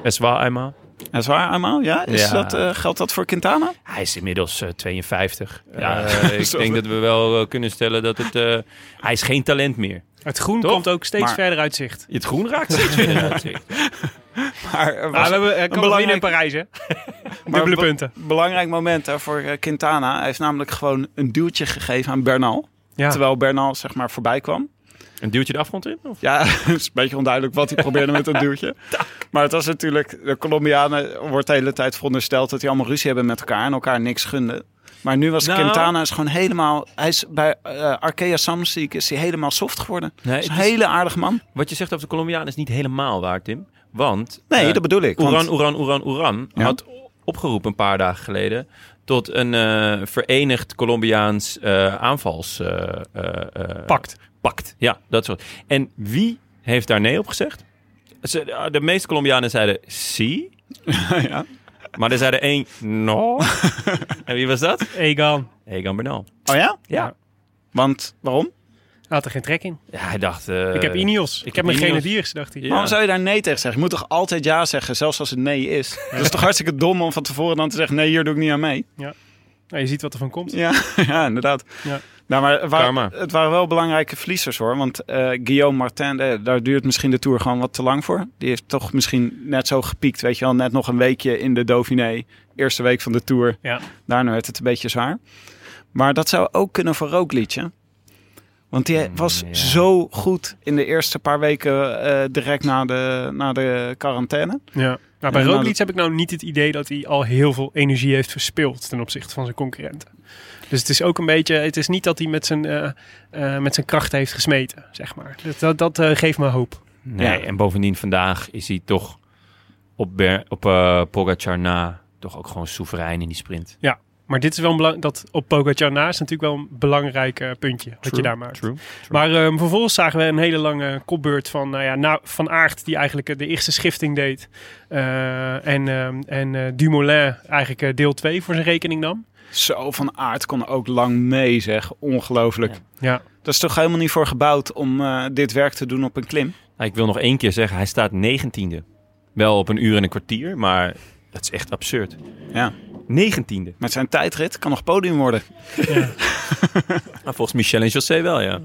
Es war eenmaal. Dat is waar, allemaal? Ja? Is Ja. Dat, eh, geldt dat voor Quintana? Hij is inmiddels eh, 52. Ja. Eh, ik denk dat we wel eh, kunnen stellen dat het... eh, hij is geen talent meer. Het groen Toch? komt ook steeds Maar- verder uit zicht. Het groen raakt steeds minder uit zicht. Maar er was we hebben, belangrijk- winnen in Parijs, hè? Dubbele be- punten. belangrijk moment hè, voor eh, Quintana. Hij heeft namelijk gewoon een duwtje gegeven aan Bernal. Ja. Terwijl Bernal zeg maar voorbij kwam. Een duwtje de afgrond in? Of? Ja, het is een beetje onduidelijk wat hij probeerde met dat duwtje. Maar het was natuurlijk, de Colombianen wordt de hele tijd verondersteld dat die allemaal ruzie hebben met elkaar en elkaar niks gunden. Maar nu was Nou. Quintana is gewoon helemaal, hij is bij eh Arkea Samsic is hij helemaal soft geworden. Nee, is een is- hele aardige man. Wat je zegt over de Colombiaan is niet helemaal waar, Tim. Want... Nee, eh, dat bedoel ik. want- Oeran, Oeran, Oeran, Oeran Ja. had opgeroepen een paar dagen geleden tot een eh, verenigd Colombiaans eh aanvals eh, Pact. pact. Ja, dat soort. En wie heeft daar nee op gezegd? Ze- De meeste Colombianen zeiden si, ja. maar er zeiden één no. en wie was dat? Egan Egan Bernal. Oh ja? Ja. Want, waarom? Had er geen trek in. Ja, hij dacht... eh, ik heb Ineos. Ik, heb heb mijn. Grenadiers, dacht hij. Ja. Waarom zou je daar nee tegen zeggen? Je moet toch altijd ja zeggen, zelfs als het nee is? Dat is toch hartstikke dom om van tevoren dan te zeggen, nee, hier doe ik niet aan mee. Nou, je ziet wat er van komt. Ja, ja inderdaad. Ja. Nou, maar het waren, het waren wel belangrijke verliezers hoor. Want eh, Guillaume Martin, eh, daar duurt misschien de Tour gewoon wat te lang voor. Die heeft toch misschien net zo gepiekt, weet je wel. Net nog een weekje in de Dauphiné. Eerste week van de Tour. Ja. Daarna werd het een beetje zwaar. Maar dat zou ook kunnen voor Roglic, hè? Want die was ja. zo goed in de eerste paar weken eh, direct na de, na de quarantaine. Ja. Maar bij Ja, nou, Roglic heb ik nou niet het idee dat hij al heel veel energie heeft verspild ten opzichte van zijn concurrenten. Dus het is ook een beetje, het is niet dat hij met zijn, eh, eh, met zijn krachten heeft gesmeten, zeg maar. Dat, dat, dat eh, geeft me hoop. Nee, Ja. en bovendien vandaag is hij toch op, Ber op eh, Pogacar na toch ook gewoon soeverein in die sprint. Maar dit is wel een belang, dat op Pogacar na is natuurlijk wel een belangrijk eh, puntje wat je daar maakt. True. Maar ehm, vervolgens zagen we een hele lange kopbeurt van, nou ja, nou, van Aert, die eigenlijk eh, de eerste schifting deed. Eh, en ehm, en eh, Dumoulin eigenlijk deel 2 voor zijn rekening nam. Zo van aard kon ook lang mee, zeg. Ongelooflijk. Ja. Dat is toch helemaal niet voor gebouwd om eh, dit werk te doen op een klim? Nou, ik wil nog één keer zeggen, hij staat negentiende. Wel op een uur en een kwartier, maar dat is echt absurd. Ja. Negentiende. Met zijn tijdrit kan nog podium worden. Nou, volgens Michel en José wel, ja.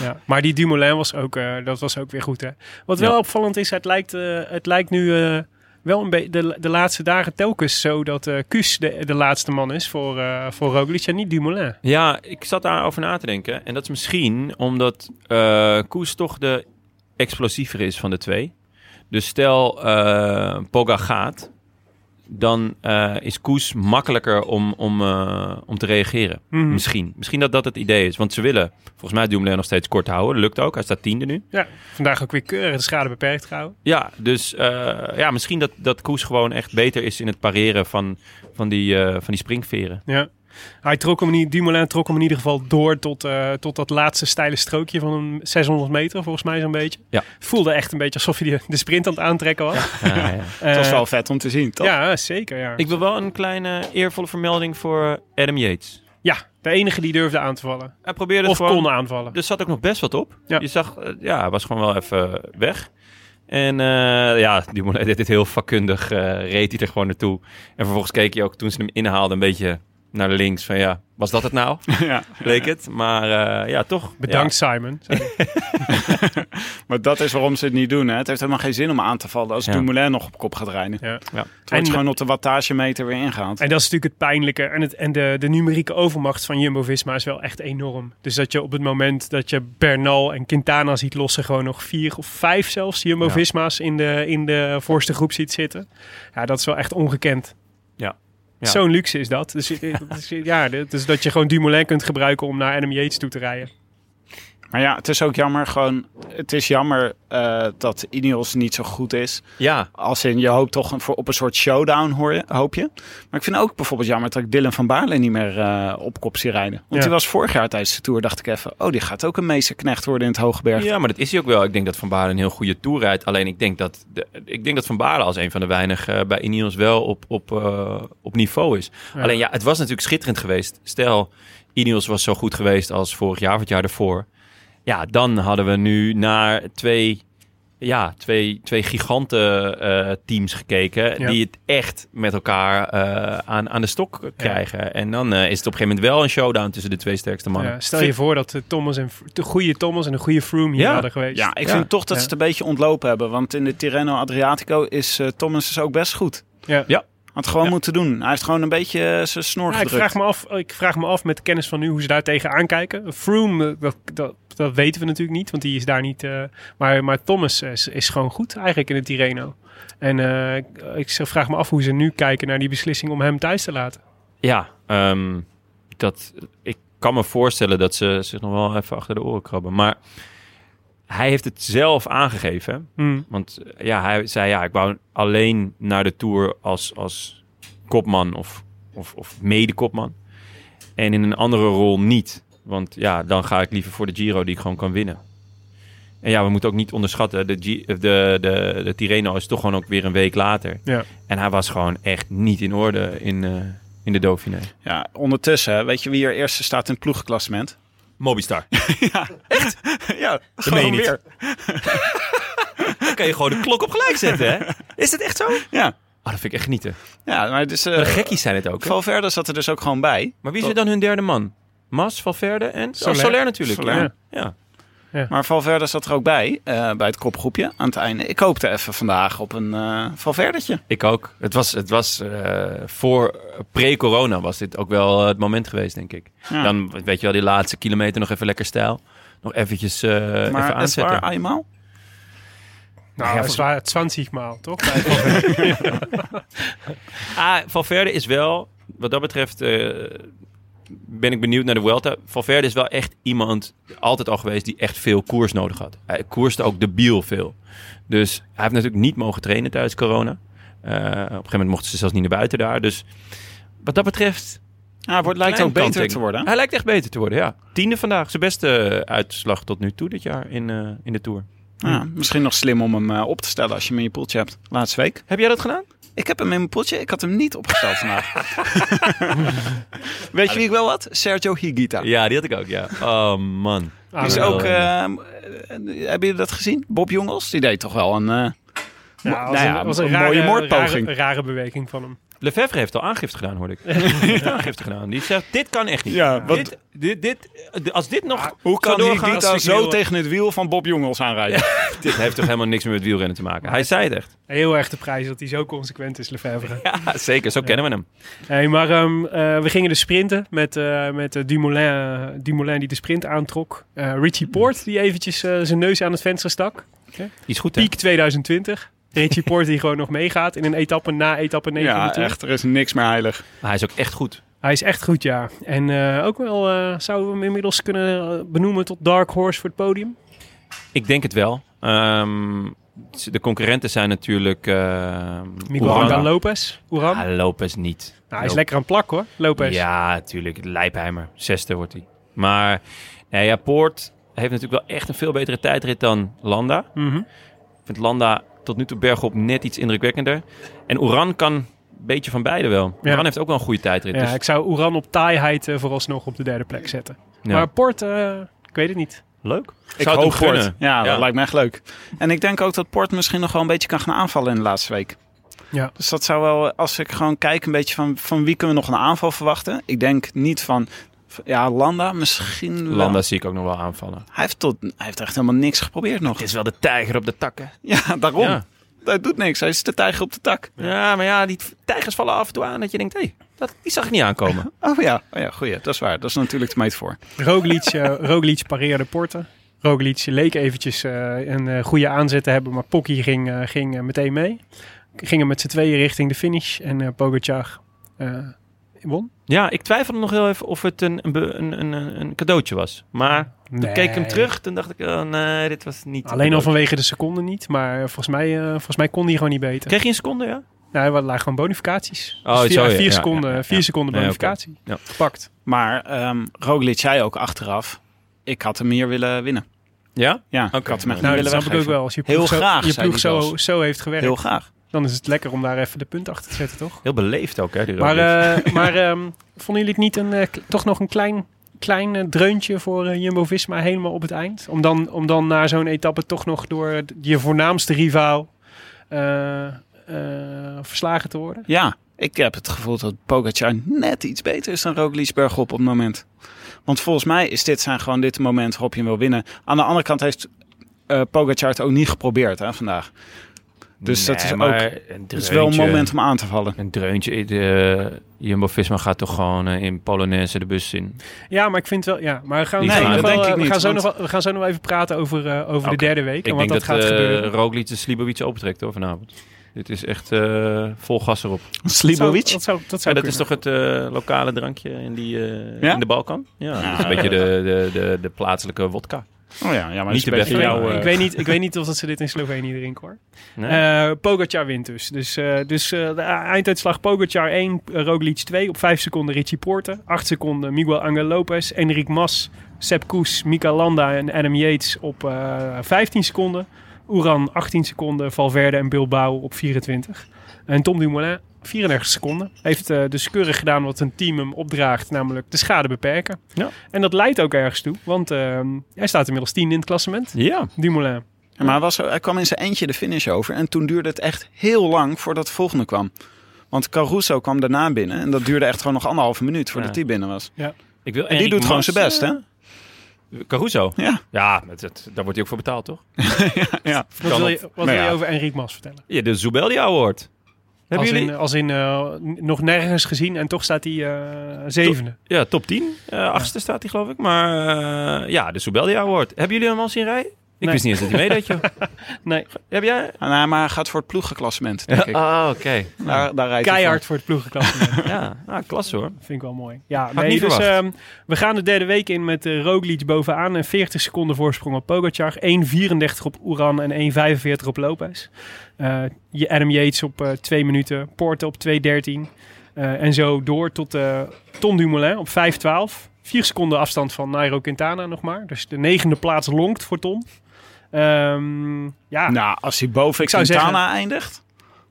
Ja, maar die Dumoulin was ook, eh, dat was ook weer goed. Hè? Wat wel Ja. opvallend is, het lijkt, eh, het lijkt nu eh, wel een beetje de, de laatste dagen telkens zo dat eh Kuus de, de laatste man is voor, eh voor Roglic en niet Dumoulin. Ja, ik zat daarover na te denken. En dat is misschien omdat eh Koes toch de explosiever is van de twee. Dus stel eh Poga gaat, dan eh, is Koes makkelijker om, om, eh, om te reageren. Mhm. Misschien. Misschien dat dat het idee is. Want ze willen volgens mij Dumoulin nog steeds kort houden. Lukt ook. Hij staat tiende nu. Ja, vandaag ook weer keurig de schade beperkt gehouden. Ja, dus eh, ja, misschien dat, dat Koes gewoon echt beter is in het pareren van, van, die, van die springveren. Ja. Hij trok hem niet, Dumoulin trok hem in ieder geval door tot, eh, tot dat laatste steile strookje van een 600 meter, volgens mij zo'n beetje. Ja. Voelde echt een beetje alsof hij de, de sprint aan het aantrekken was. Ja, ja. Dat was Eh, wel vet om te zien, toch? Ja, zeker. Ja. Ik wil wel een kleine eervolle vermelding voor Adam Yates. ja, de enige die durfde aan te vallen. Hij probeerde Of het gewoon... kon aanvallen. Er zat ook nog best wat op. Ja. Je zag, eh, ja, hij was gewoon wel even weg. En eh, ja, die Monet deed dit heel vakkundig. eh reed hij er gewoon naartoe. En vervolgens keek hij ook toen ze hem inhaalden een beetje naar links. Van ja, was dat het nou? ja. Leek het. Maar eh, ja, toch. Bedankt Simon. Maar dat is waarom ze het niet doen. Hè. Het heeft helemaal geen zin om aan te vallen als Ja. Dumoulin nog op kop gaat rijden. Ja. Ja. Het wordt En- gewoon op de wattagemeter weer ingehaald. En dat is natuurlijk het pijnlijke. En, het, en de, de numerieke overmacht van Jumbo-Visma is wel echt enorm. Dus dat je op het moment dat je Bernal en Quintana ziet lossen... gewoon nog vier of vijf zelfs Jumbo-Visma's in, de, in de voorste groep ziet zitten. Ja, dat is wel echt ongekend. Ja. Zo'n luxe is dat. Dus, eh, ja, dus dat je gewoon Dumoulin kunt gebruiken om naar Adam Yates toe te rijden. Maar ja, het is ook jammer gewoon... Het is jammer eh, dat Ineos niet zo goed is. Ja, Als in, je hoopt toch een- voor, op een soort showdown, hoor je, hoop je. Maar ik vind ook bijvoorbeeld jammer dat ik Dylan van Baarle niet meer eh, op kop zie rijden. Want Ja. die was vorig jaar tijdens de Tour, dacht ik even... Oh, die gaat ook een meesterknecht worden in het Hoogberg. Ja, maar dat is hij ook wel. Ik denk dat Van Baarle een heel goede tour rijdt. Alleen ik denk dat, de, ik denk dat Van Baarle als een van de weinigen bij Ineos wel op, op, eh, op niveau is. Ja. Alleen ja, het was natuurlijk schitterend geweest. Stel, Ineos was zo goed geweest als vorig jaar of het jaar ervoor. Ja, dan hadden we nu naar twee, ja, twee, twee giganten eh, teams gekeken. Ja. Die het echt met elkaar eh, aan, aan de stok krijgen. En dan eh, is het op een gegeven moment wel een showdown tussen de twee sterkste mannen. Ja, stel je voor dat de, Thomas en, de goede Thomas en de goede Froome hier Ja. hadden geweest. Ja, ik Ja. vind toch dat Ja. ze het een beetje ontlopen hebben. Want in de Tirreno Adriatico is Thomas dus ook best goed. Ja. Ja. Had gewoon Ja. moeten doen. Hij heeft gewoon een beetje zijn snor Ja, ik, gedrukt. vraag me af, ik vraag me af met de kennis van nu hoe ze daar tegenaan kijken. Froome, dat, dat, dat weten we natuurlijk niet, want die is daar niet. eh, maar, maar Thomas is, is gewoon goed eigenlijk in het Tirreno. En eh, ik- vraag me af hoe ze nu kijken naar die beslissing om hem thuis te laten. Ja, ehm, dat, ik kan me voorstellen dat ze zich nog wel even achter de oren krabben. Maar hij heeft het zelf aangegeven. Hmm. Want eh, ja, hij zei ja, ik wou alleen naar de Tour als, als kopman of, of, of mede-kopman. En in een andere rol niet. Want ja, dan ga ik liever voor de Giro die ik gewoon kan winnen. En ja, we moeten ook niet onderschatten. De, G, of de, de, de Tirreno is toch gewoon ook weer een week later. Ja. En hij was gewoon echt niet in orde in, eh, in de Dauphiné. Ja, ondertussen, weet je wie er eerste staat in het ploegklassement? Mobistar. ja, meen gewoon je niet. weer. Dan kan je gewoon de klok op gelijk zetten, hè? Is het echt zo? Oh, Ja, dat vind ik echt genieten. ja maar dus, eh, Maar de gekkies zijn het ook. hè? Valverde zat er dus ook gewoon bij. Maar wie is er dan hun derde man? Mas, Valverde en Soler. Soler, Soler natuurlijk. Soler. Ja. ja. Maar Valverde zat er ook bij, eh, bij het kopgroepje aan het einde. Ik hoopte even vandaag op een eh Valverdetje. Ik ook. Het was, het was eh, voor pre-corona was dit ook wel het moment geweest, denk ik. Ja. Dan weet je wel, die laatste kilometer nog even lekker stijl. Nog eventjes eh even maar het aanzetten. waar, eenmaal. Nou, Ja, het is voor- waar 20 maal, toch? Ah, Valverde is wel, wat dat betreft, eh, ben ik benieuwd naar de Vuelta. Valverde is wel echt iemand, altijd al geweest, die echt veel koers nodig had. Hij koerste ook debiel veel. Dus hij heeft natuurlijk niet mogen trainen tijdens corona. Eh, op een gegeven moment mochten ze zelfs niet naar buiten daar. Dus wat dat betreft... Ja, het wordt, lijkt ook beter te worden. Hij lijkt echt beter te worden, ja. Tiende vandaag. Zijn beste eh, uitslag tot nu toe dit jaar in, eh, in de Tour. Ja, misschien nog slim om hem op te stellen als je hem in je poeltje hebt. Laatste week. Heb jij dat gedaan? Ik heb hem in mijn poeltje. Ik had hem niet opgesteld vandaag. Weet je wie ik wel had? Sergio Higuita. Ja, die had ik ook, ja. Oh, man. Ah, Die is ook, eh, eh, hebben jullie dat gezien? Bob Jongels, die deed toch wel een, eh, Ja, nou was ja, een, was een een, mooie moordpoging. Rare, rare beweging van hem. Lefebvre heeft al aangifte gedaan, hoorde ik. Die heeft aangifte gedaan. Die zegt, dit kan echt niet. Ja, wat- dit, dit, dit, als dit nog Hoe kan ik zo tegen het wiel van Bob Jongels aanrijden? Dit heeft toch helemaal niks meer met wielrennen te maken. Hij zei het echt. Heel erg de prijs dat hij zo consequent is, Lefebvre. Ja, zeker. Zo kennen we hem. Hey, maar ehm, eh, we gingen dus sprinten met, eh, met eh, Dumoulin, eh, Dumoulin die de sprint aantrok. Eh, Richie Poort die eventjes eh, zijn neus aan het venster stak. Iets goed, hè? Piek 2020. Richie Poort die gewoon nog meegaat in een etappe na etappe 9 van de Ja, echt. Er is niks meer heilig. Maar hij is ook echt goed. Hij is echt goed, ja. En eh, ook wel, eh, zouden we hem inmiddels kunnen eh, benoemen tot Dark Horse voor het podium? Ik denk het wel. Ehm, de concurrenten zijn natuurlijk... Uh, Miguel Angel Lopez. Oeran. Ah, Lopez niet. Nou, hij is Lop- lekker aan het plak hoor, Lopez. Ja, natuurlijk. Lijpheimer. Zesde wordt hij. Maar nee, ja, Poort heeft natuurlijk wel echt een veel betere tijdrit dan Landa. Mhm. Ik vind Landa tot nu toe bergop net iets indrukwekkender. En Oeran kan een beetje van beide wel. Ja. Oeran heeft ook wel een goede tijdrit. Ja, dus, ik zou Oeran op taaiheid eh, vooralsnog op de derde plek zetten. ja. Maar Port, eh, ik weet het niet. leuk. Ik Zou het hoop hem Port. gunnen. Ja, dat Ja. lijkt me echt leuk. En ik denk ook dat Port misschien nog wel een beetje kan gaan aanvallen in de laatste week. Ja. Dus dat zou wel, als ik gewoon kijk een beetje van, van wie kunnen we nog een aanval verwachten. Ik denk niet van, ja, Landa misschien wel. Landa zie ik ook nog wel aanvallen. Hij heeft, tot, hij heeft echt helemaal niks geprobeerd nog. Het is wel de tijger op de takken. Ja, daarom. Ja. Hij doet niks. Hij is de tijger op de tak. Ja, maar ja, die tijgers vallen af en toe aan dat je denkt, hé, hey, die zag ik niet aankomen. Oh ja, oh ja goeie. Dat is waar. Dat is natuurlijk de meet voor. Roglic, Roglic pareerde Porten. Roglic leek eventjes eh, een eh, goede aanzet te hebben, maar Pocky ging, ging meteen mee. Gingen met z'n tweeën richting de finish en Pogacar eh, won. Ja, ik twijfelde nog heel even of het een, een, een, een, een cadeautje was. Maar toen Nee. keek ik hem terug, toen dacht ik, oh, nee, dit was niet... een Alleen al vanwege de seconde niet, maar volgens mij, eh, volgens mij kon hij gewoon niet beter. Kreeg je een seconde, ja? Nou, hij lagen gewoon bonificaties. Oh, dus zo, vier, ja. vier Ja, seconden, ja, ja, vier ja. seconden Nee, bonificatie. Ja. Gepakt. Maar ehm Roglic zei ook achteraf, ik had hem meer willen winnen. Ja? Ja, ik had hem echt Nou, niet dat willen snap ik ook wel. Als je Heel zo, graag, je zei ploeg hij zo, zo heeft gewerkt, Heel graag. Dan is het lekker om daar even de punt achter te zetten, toch? Heel beleefd ook, hè, die Maar, eh, maar ehm, vonden jullie het niet een, eh, toch nog een klein, klein eh, dreuntje voor Jumbo-Visma helemaal op het eind? Om dan, om dan na zo'n etappe toch nog door je voornaamste rivaal eh, eh, verslagen te worden? Ja, ik heb het gevoel dat Pogacar net iets beter is dan Roglic bergop op het moment. Want volgens mij is dit zijn gewoon dit moment waarop je hem wil winnen. Aan de andere kant heeft eh Pogacar het ook niet geprobeerd hè, vandaag. Dus dat Nee, is maar ook een het is wel een dreuntje- moment om aan te vallen. Een dreuntje. De Jumbo-Visma gaat toch gewoon eh, in Polonaise de bus in. Ja, maar ik vind wel, ja, maar we gaan, Nee, zo dat wel, denk ik eh, we niet, gaan zo want- nog, we gaan zo nog even praten over, eh, over de derde week Ik en wat denk dat, dat, gaat eh gebeuren. Roglic de Slibovic optrekt hoor, vanavond. Dit is echt eh, vol gas erop. Slibovic? Dat zou, dat Ja, zou dat is toch het eh, lokale drankje in, die, eh, Ja? in de Balkan? Ja, dat is een beetje de, de, de, de plaatselijke wodka. Oh ja, ja maar Niet niet de de beste. jou. Ja, ik, weet niet, ik weet niet of dat ze dit in Slovenië drinken hoor. Nee? Eh Pogacar wint dus. Dus, eh, dus eh, de einduitslag Pogacar 1, uh, Roglic 2. Op 5 seconden Richie Porte. 8 seconden Miguel Angel Lopez. Enric Mas, Sepp Koes, Mika Landa en Adam Yates op eh 15 seconden. Oeran 18 seconden. Valverde en Bilbao op 24. En Tom Dumoulin 34 seconden. Heeft eh, dus keurig gedaan wat een team hem opdraagt. Namelijk de schade beperken. Ja. En dat leidt ook ergens toe. Want eh, hij staat inmiddels 10 in het klassement. ja. Dumoulin. Ja, maar hij, was, hij kwam in zijn eentje de finish over. En toen duurde het echt heel lang voordat de volgende kwam. Want Caruso kwam daarna binnen. En dat duurde echt gewoon nog anderhalve minuut voordat Ja. die binnen was. Ik wil En die doet gewoon zijn best, hè? Caruso? Ja. Ja, het, daar wordt hij ook voor betaald, toch? ja. Wat Kan wil je, wat wil ja. je over Enric Mas vertellen? Ja, de Zubeldia Award. Hebben als jullie... in, als in eh, nog nergens gezien en toch staat hij eh, zevende. Ja, top 10. Eh achtste staat hij, geloof ik. Maar ja, de Zubeldia Award. Hebben jullie hem al zien rijden? Ik Nee. wist niet eens dat hij meedeed, joh. Nee, Heb jij? Ah, nou, maar hij gaat voor het ploegenklassement, denk ik. Ah, oké. Daar, daar rijdt hij keihard voor het ploegenklassement. Ja, nou, klasse hoor. vind ik wel mooi. Ja, ik nee, niet dus ehm, we gaan de derde week in met uh, Roglic bovenaan. En 40 seconden voorsprong op Pogacar. 1,34 op Oeran en 1,45 op Lopez. Eh, je Adam Yates op eh 2 minuten. Porte op 2,13. Eh, en zo door tot eh Tom Dumoulin op 5,12. 4 seconden afstand van Nairo Quintana nog maar. Dus de negende plaats lonkt voor Tom. Ehm, ja, Nou, als hij boven Ik zou Quintana eindigt,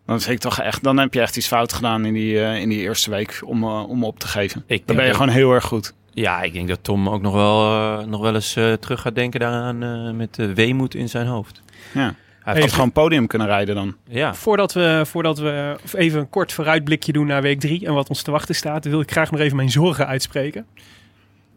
dan, vind ik toch echt, dan heb je echt iets fout gedaan in die, eh, in die eerste week om, eh, om op te geven. Ik Dan ben je dat- gewoon heel erg goed. Ja, ik denk dat Tom ook nog wel, eh, nog wel eens eh, terug gaat denken daaraan eh, met de weemoed in zijn hoofd. Ja. Hij heeft gewoon podium kunnen rijden dan. Ja, Voordat we, voordat we even een kort vooruitblikje doen naar week 3 en wat ons te wachten staat, wil ik graag nog even mijn zorgen uitspreken.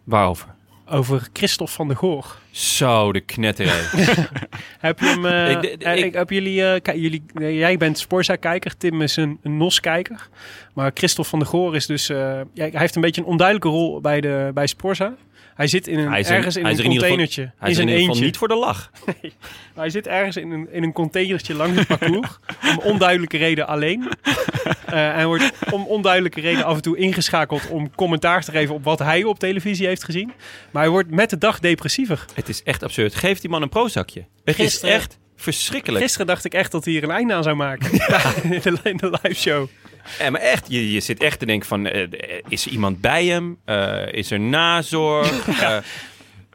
waarover? Over Christophe van der Goor. Zo, de knetterij. Heb je hem. eh, Ik- ik- eh, ik- ik, heb jullie, eh, jullie nee, jij bent Sporza-kijker, Tim is een, een NOS-kijker. Maar Christophe van der Goor is dus. ja, hij heeft een beetje een onduidelijke rol bij, de, bij Sporza. Hij zit in een, Hij is er- ergens in hij is een er in ieder geval- containertje. Hij is in zijn ieder geval eentje. niet voor de lach. Hij zit ergens in een, in een containertje langs het parcours. om onduidelijke reden alleen. Eh, hij wordt om onduidelijke reden af en toe ingeschakeld om commentaar te geven op wat hij op televisie heeft gezien. Maar hij wordt met de dag depressiever. Het is echt absurd. Geef die man een prozakje. Het Gisteren- is echt verschrikkelijk. Gisteren dacht ik echt dat hij hier een einde aan zou maken. in, de, in de live show. Ja, maar echt, je, je zit echt te denken van, eh, is er iemand bij hem? Eh, is er nazorg?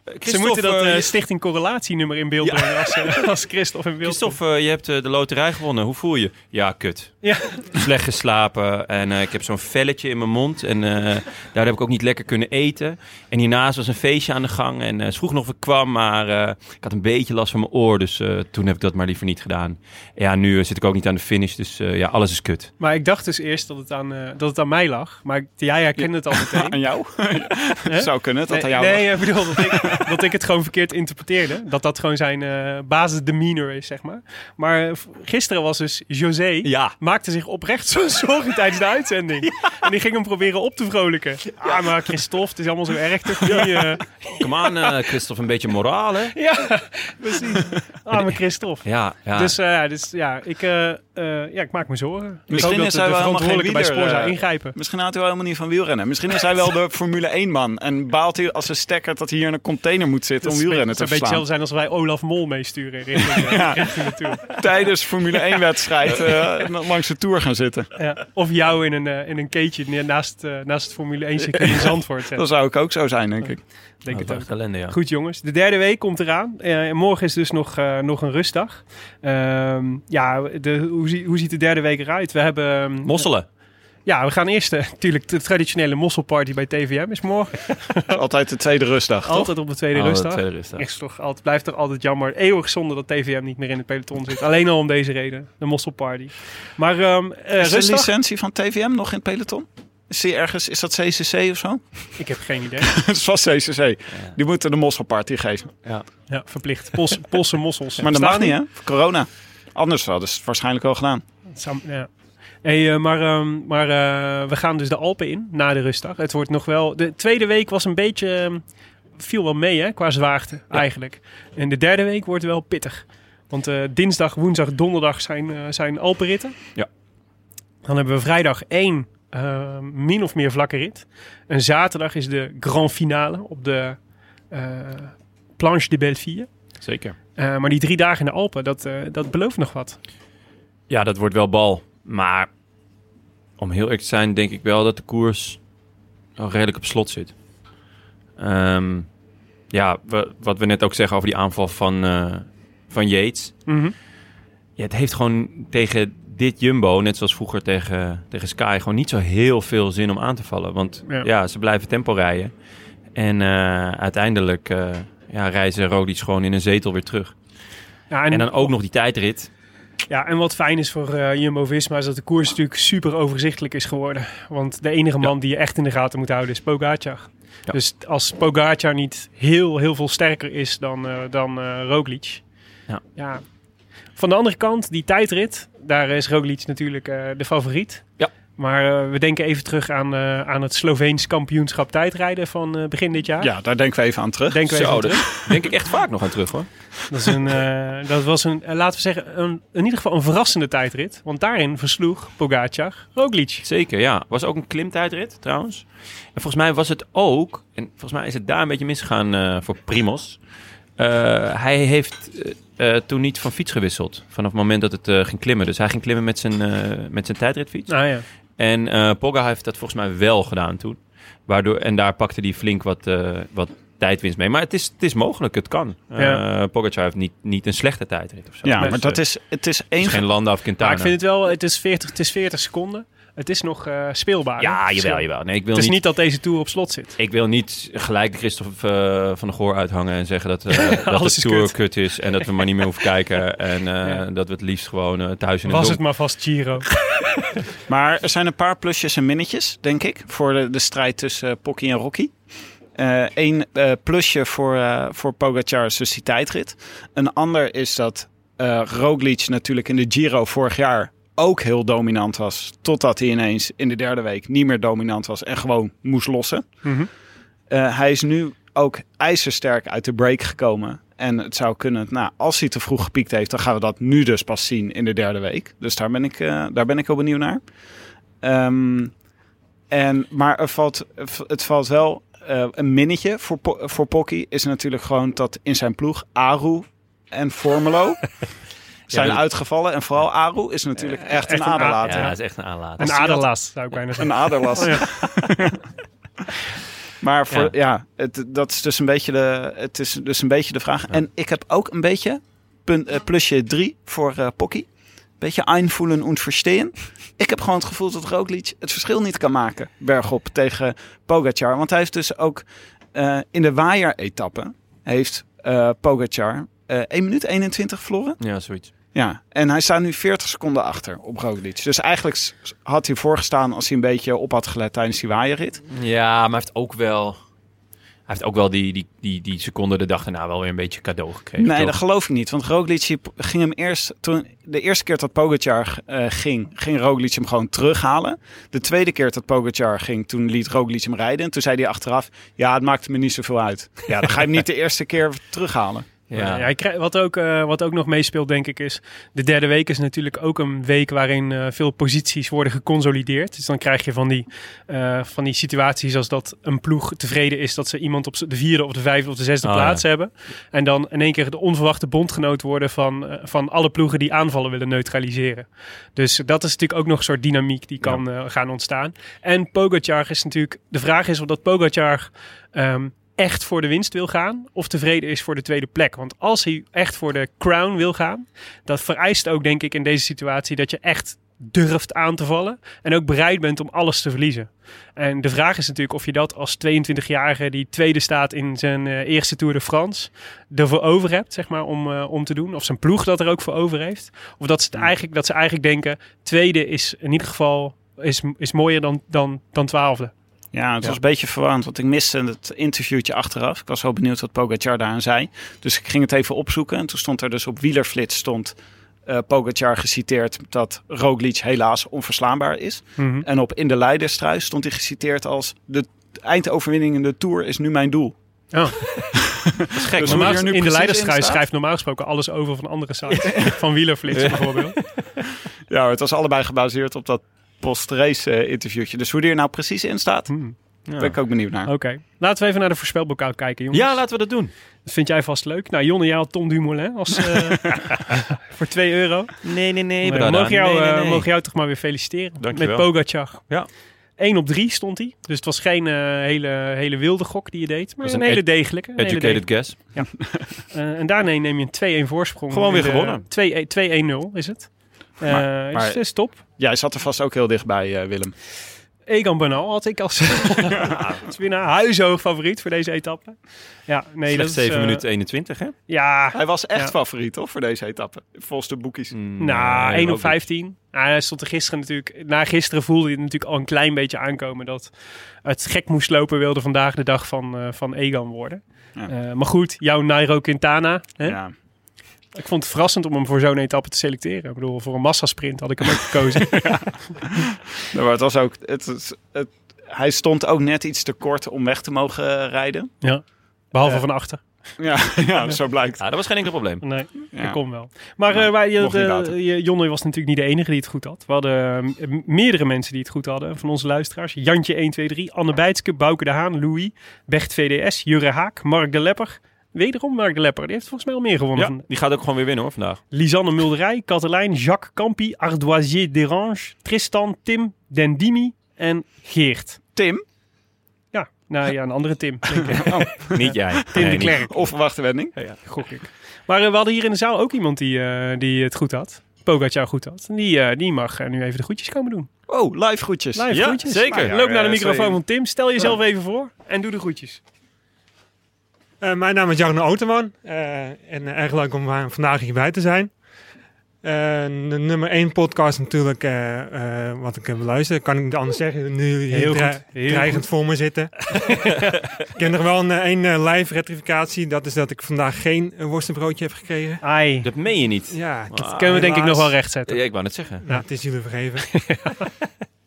Eh, Ze moeten dat je- stichting correlatienummer in beeld brengen als, als Christophe in beeld. Christophe, je hebt de loterij gewonnen. Hoe voel je? Ja, kut. Ja. Slecht geslapen en ik heb zo'n velletje in mijn mond. En daar heb ik ook niet lekker kunnen eten. En hiernaast was een feestje aan de gang. En ze vroeg nog of ik kwam, maar ik had een beetje last van mijn oor. Dus toen heb ik dat maar liever niet gedaan. Ja, nu zit ik ook niet aan de finish. Dus ja, alles is kut. Maar ik dacht dus eerst dat het aan, dat het aan mij lag. Maar jij herkende het al meteen. Aan jou? Zou kunnen dat nee, aan jou nee, ik bedoel dat ik, dat ik het gewoon verkeerd interpreteerde. Dat dat gewoon zijn eh basisdemeanor is, zeg maar. Maar eh, gisteren was dus José... Ja. maakte zich oprecht zo zorgen tijdens de uitzending. En die ging hem proberen op te vrolijken. Ja, maar Christophe, het is allemaal zo erg toch niet? eh. Kom aan, eh, Christophe, een beetje moraal, hè? ja, precies. Arme Christophe. Ja, ja. Dus, eh, ja, dus ja, ik, eh, eh, ja, ik maak me zorgen. Misschien is hij wel helemaal geen bij wieler, Sporza eh, ingrijpen. Misschien houdt hij wel helemaal niet van wielrennen. Misschien is hij wel de Formule 1 man. En baalt hij als een stekker dat hij hier in een container moet zitten om wielrennen te het zou een beetje verslaan. hetzelfde zijn als wij Olaf Mol meesturen richting, eh, richting de Tour. Tijdens Formule 1 wedstrijd eh, langs de Tour gaan zitten. Ja, of jou in een, eh, in een keetje neer naast, eh, naast het Formule 1 circuit in Zandvoort. Dat zou ik ook zo zijn, denk ik. Denk het Oh, ook. ja. Goed jongens, de derde week komt eraan. Eh, en morgen is dus nog, eh, nog een rustdag. Ehm, ja, de, hoe, zie- hoe ziet de derde week eruit? We hebben... ehm, Mosselen. Ja, we gaan eerst eh, natuurlijk de traditionele mosselparty bij TVM is morgen. Altijd de tweede rustdag, toch? Altijd op de tweede Oh, rustdag. de tweede rustdag. Is toch altijd, blijft toch altijd jammer. Eeuwig zonde dat TVM niet meer in het peloton zit. Alleen al om deze reden. De mosselparty. Maar ehm eh, Is de licentie van TVM nog in het peloton? Is die ergens, is dat CCC of zo? Ik heb geen idee. Het is vast CCC. Die moeten de mosselparty geven. Ja, verplicht. Pos, Posse mossels. Maar dat mag niet, hè? Voor corona. Anders hadden ze het waarschijnlijk al gedaan. Sam- ja. Hey, eh, maar ehm, maar eh, we gaan dus de Alpen in na de rustdag. Het wordt nog wel. De tweede week was een beetje. ehm, viel wel mee hè, qua zwaarte eigenlijk. En de derde week wordt wel pittig. Want eh, dinsdag, woensdag, donderdag zijn, zijn Alpenritten. Ja. Dan hebben we vrijdag één min of meer vlakke rit. En zaterdag is de grand finale op de. Planche de Belleville. Zeker. Maar die drie dagen in de Alpen, dat, dat belooft nog wat. Ja, dat wordt wel bal. Maar om heel eerlijk te zijn, denk ik wel dat de koers al redelijk op slot zit. Ehm, ja, wa- wat we net ook zeggen over die aanval van, eh, van Yates. Mhm. Ja, het heeft gewoon tegen dit Jumbo, net zoals vroeger tegen, tegen Sky, gewoon niet zo heel veel zin om aan te vallen. Want Ja. ja, ze blijven tempo rijden. En eh, uiteindelijk eh ja, reizen Roglic gewoon in een zetel weer terug. Ja, En, dan ook nog die tijdrit. Ja, en wat fijn is voor eh, Jumbo-Visma is dat de koers natuurlijk super overzichtelijk is geworden. Want de enige man die je echt in de gaten moet houden is Pogacar. Ja. Dus als Pogacar niet heel, heel veel sterker is dan, eh dan eh, Roglic. Ja. Van de andere kant, die tijdrit, daar is Roglic natuurlijk de favoriet. Ja. Maar eh, we denken even terug aan, eh, aan het Sloveens kampioenschap tijdrijden van eh, begin dit jaar. Ja, daar denken we even aan terug. Denken we even Zo, aan daar terug. denk ik echt vaak nog aan terug hoor. Dat, is een, eh, dat was een, laten we zeggen, een, in ieder geval een verrassende tijdrit. Want daarin versloeg Pogacar Roglic. Zeker, ja. Was ook een klimtijdrit trouwens. En volgens mij was het ook, en volgens mij is het daar een beetje misgegaan eh, voor Primos. Eh, hij heeft toen niet van fiets gewisseld vanaf het moment dat het ging klimmen. Dus hij ging klimmen met zijn, eh, met zijn tijdritfiets. Nou ja. En eh Pogga heeft dat volgens mij wel gedaan toen. Waardoor, en daar pakte hij flink wat, eh, wat tijdwinst mee. Maar het is, het is mogelijk, het kan. Ja. Eh Pogacar heeft niet, niet een slechte tijdrit of zo. Ja, maar dat is, het is het één is geen Landa of Maar Quintana. ik vind het wel, het is 40, het is 40 seconden. Het is nog eh, speelbaar. Ja, hè? jawel, jawel. Nee, ik wil Het is niet, niet dat deze Tour op slot zit. Ik wil niet gelijk Christophe eh, van der Goor uithangen en zeggen dat, eh, dat de tour kut. kut. is en dat we maar niet meer hoeven kijken en eh, Ja. dat we het liefst gewoon eh, thuis in Was het het maar vast Giro. Maar er zijn een paar plusjes en minnetjes, denk ik, voor de, de strijd tussen uh, Pocky en Rocky. Eén uh, plusje voor, uh, voor Pogacar is dus die tijdrit. Een ander is dat uh, Roglic natuurlijk in de Giro vorig jaar ook heel dominant was. Totdat hij ineens in de derde week niet meer dominant was en gewoon moest lossen. Mhm. Mm -hmm. hij is nu ook ijzersterk uit de break gekomen. En het zou kunnen, nou, als hij te vroeg gepiekt heeft, dan gaan we dat nu dus pas zien in de derde week. Dus daar ben ik, uh, daar ben ik heel benieuwd naar. Um, en, maar er valt, het valt wel uh, een minnetje voor, voor Pocky. Is natuurlijk gewoon dat in zijn ploeg Aru en Formelo zijn ja, uitgevallen. En vooral Aru is natuurlijk echt, echt een aderlater. Ja, is echt een aderlater. Een aderlas, zou ik bijna zeggen. Een aderlas. Oh, ja. Maar voor, ja, ja het, dat is dus een beetje de, het is dus een beetje de vraag. Ja. En ik heb ook een beetje punt, uh, plusje 3 voor uh, Pocky. Beetje einvoelen und verstehen. Ik heb gewoon het gevoel dat Roglic het verschil niet kan maken. Bergop tegen Pogacar. Want hij heeft dus ook uh, in de waaier-etappe... heeft Pogacar 1 minuut 21 verloren. Ja, zoiets. Ja, en hij staat nu 40 seconden achter op Roglic. Dus eigenlijk had hij voorgestaan als hij een beetje op had gelet tijdens die waaierrit. Ja, maar hij heeft ook wel... Hij heeft ook wel die, die, die, die seconde de dag daarna wel weer een beetje cadeau gekregen. Nee, toch? dat geloof ik niet. Want Roglic ging hem eerst... Toen, de eerste keer dat Pogacar uh, ging, ging Roglic hem gewoon terughalen. De tweede keer dat Pogacar ging, toen liet Roglic hem rijden. En toen zei hij achteraf, ja, het maakte me niet zoveel uit. Ja, dan ga je hem niet de eerste keer terughalen. Ja. Ja, krijg, wat, ook, uh, wat ook nog meespeelt, denk ik, is... De derde week is natuurlijk ook een week waarin uh, veel posities worden geconsolideerd. Dus dan krijg je van die, uh, van die situaties als dat een ploeg tevreden is... dat ze iemand op de vierde of de vijfde of de zesde Oh, plaats ja. hebben. En dan in één keer de onverwachte bondgenoot worden van, van alle ploegen die aanvallen willen neutraliseren. Dus dat is natuurlijk ook nog een soort dynamiek die kan ja. gaan ontstaan. En Pogacar is natuurlijk... De vraag is of dat Pogacar... Um, echt voor de winst wil gaan of tevreden is voor de tweede plek. Want als hij echt voor de crown wil gaan, dat vereist ook denk ik in deze situatie dat je echt durft aan te vallen en ook bereid bent om alles te verliezen. En de vraag is natuurlijk of je dat als 22-jarige die tweede staat in zijn uh, eerste Tour de France ervoor over hebt, zeg maar, om, uh, om te doen. Of zijn ploeg dat er ook voor over heeft. Of dat ze, het eigenlijk, dat ze eigenlijk denken, tweede is in ieder geval is, is mooier dan, dan, dan twaalfde. Ja, het ja. was een beetje verwarrend, want ik miste het interviewtje achteraf. Ik was wel benieuwd wat Pogacar daaraan zei. Dus ik ging het even opzoeken. En toen stond er dus op wielerflits stond uh, Pogacar geciteerd dat Roglic helaas onverslaanbaar is. Mhm. Mm -hmm. En op In de Leiderstrui stond hij geciteerd als de eindoverwinning in de Tour is nu mijn doel. Oh. dat is gek. Dus normaal, in de Leiderstrui schrijft normaal gesproken alles over van andere sites. van wielerflits bijvoorbeeld. Ja, het was allebei gebaseerd op dat post-race uh, interviewtje. Dus hoe die er nou precies in staat, hmm. Daar ben ik ook benieuwd naar. Oké. Laten we even naar de voorspelbokaal kijken, jongens. Ja, laten we dat doen. Dat vind jij vast leuk. Nou, Jonne, jij had Tom Dumoulin als, eh, voor 2 euro. Nee, nee, nee. Dan mogen jou, eh, mogen jou toch maar weer feliciteren. Dankjewel. Met Pogacar. Ja. 1 op 3 stond hij. Dus het was geen eh, hele, hele wilde gok die je deed. Maar was een, een hele degelijke. een hele Educated guess. Eh, en daarna neem je een 2-1 voorsprong. Gewoon weer gewonnen. 2 2-1-0 is het. Eh Maar- maar- is, is top. Jij zat er vast ook heel dichtbij, eh, Willem. Egan Bernal had ik als, als winnaar huishoog favoriet voor deze etappe. Ja, nee, dat Slechts is... 7 eh, minuten 21, hè? Ja, Hij was echt Ja. favoriet, toch, voor deze etappe? Volgens de boekies. nou, Nee, 1 op ook 15. Ah, hij stond er gisteren natuurlijk... Na gisteren voelde je het natuurlijk al een klein beetje aankomen... dat het gek moest lopen wilde vandaag de dag van, eh, van Egan worden. Ja. Eh, maar goed, jouw Nairo Quintana. Hè? Ja. Ik vond het verrassend om hem voor zo'n etappe te selecteren. Ik bedoel, voor een massasprint had ik hem ook gekozen. Nou, Maar het was ook... Het, het, het- hij stond ook net iets te kort om weg te mogen rijden. ja. Behalve Eh, van achter. Ja, ja zo blijkt. Ja, dat was geen enkel probleem. Nee, Ja. dat kon wel. Maar wij- je- Jonne was natuurlijk niet de enige die het goed had. We hadden eh, meerdere mensen die het goed hadden van onze luisteraars. Jantje 123, Anne Bijtske, Bouke de Haan, Louis, Bert VDS, Jurre Haak, Mark de Lepper. Wederom Mark de Lepper. Die heeft volgens mij al meer gewonnen. Ja, van- die gaat ook gewoon weer winnen hoor vandaag. Lisanne Mulderij, Katelijn, Jacques Campi, Ardoisier Derange, Tristan, Tim, Dendimi en Geert. Tim, Ja, nou ja, een andere Tim. denk ik. Niet jij. Tim Nee, de. Klerk. onverwachte wending. gok ik. Maar eh, we hadden hier in de zaal ook iemand die, eh, die het goed had. Pogacar goed had. En die, eh, die mag nu even de groetjes komen doen. Oh, live groetjes. Live Ja, groetjes. zeker. Nou, Ja, loop naar de ja, microfoon van Tim. Stel jezelf even voor en doe de groetjes. Eh, mijn naam is Jarno Outeman eh, en erg leuk om vandaag hierbij te zijn. Eh, de nummer 1 podcast natuurlijk, eh, eh, wat ik heb beluisterd, kan ik niet anders zeggen. Nu jullie Heel dre- heel dreigend goed. voor me zitten. ik heb nog wel een, één live rectificatie. Dat is dat ik vandaag geen worstenbroodje heb gekregen. Ai, Dat meen je niet. Ja, dat kunnen we denk ik nog wel rechtzetten. Ja, ik wou net zeggen. nou, het is jullie vergeven.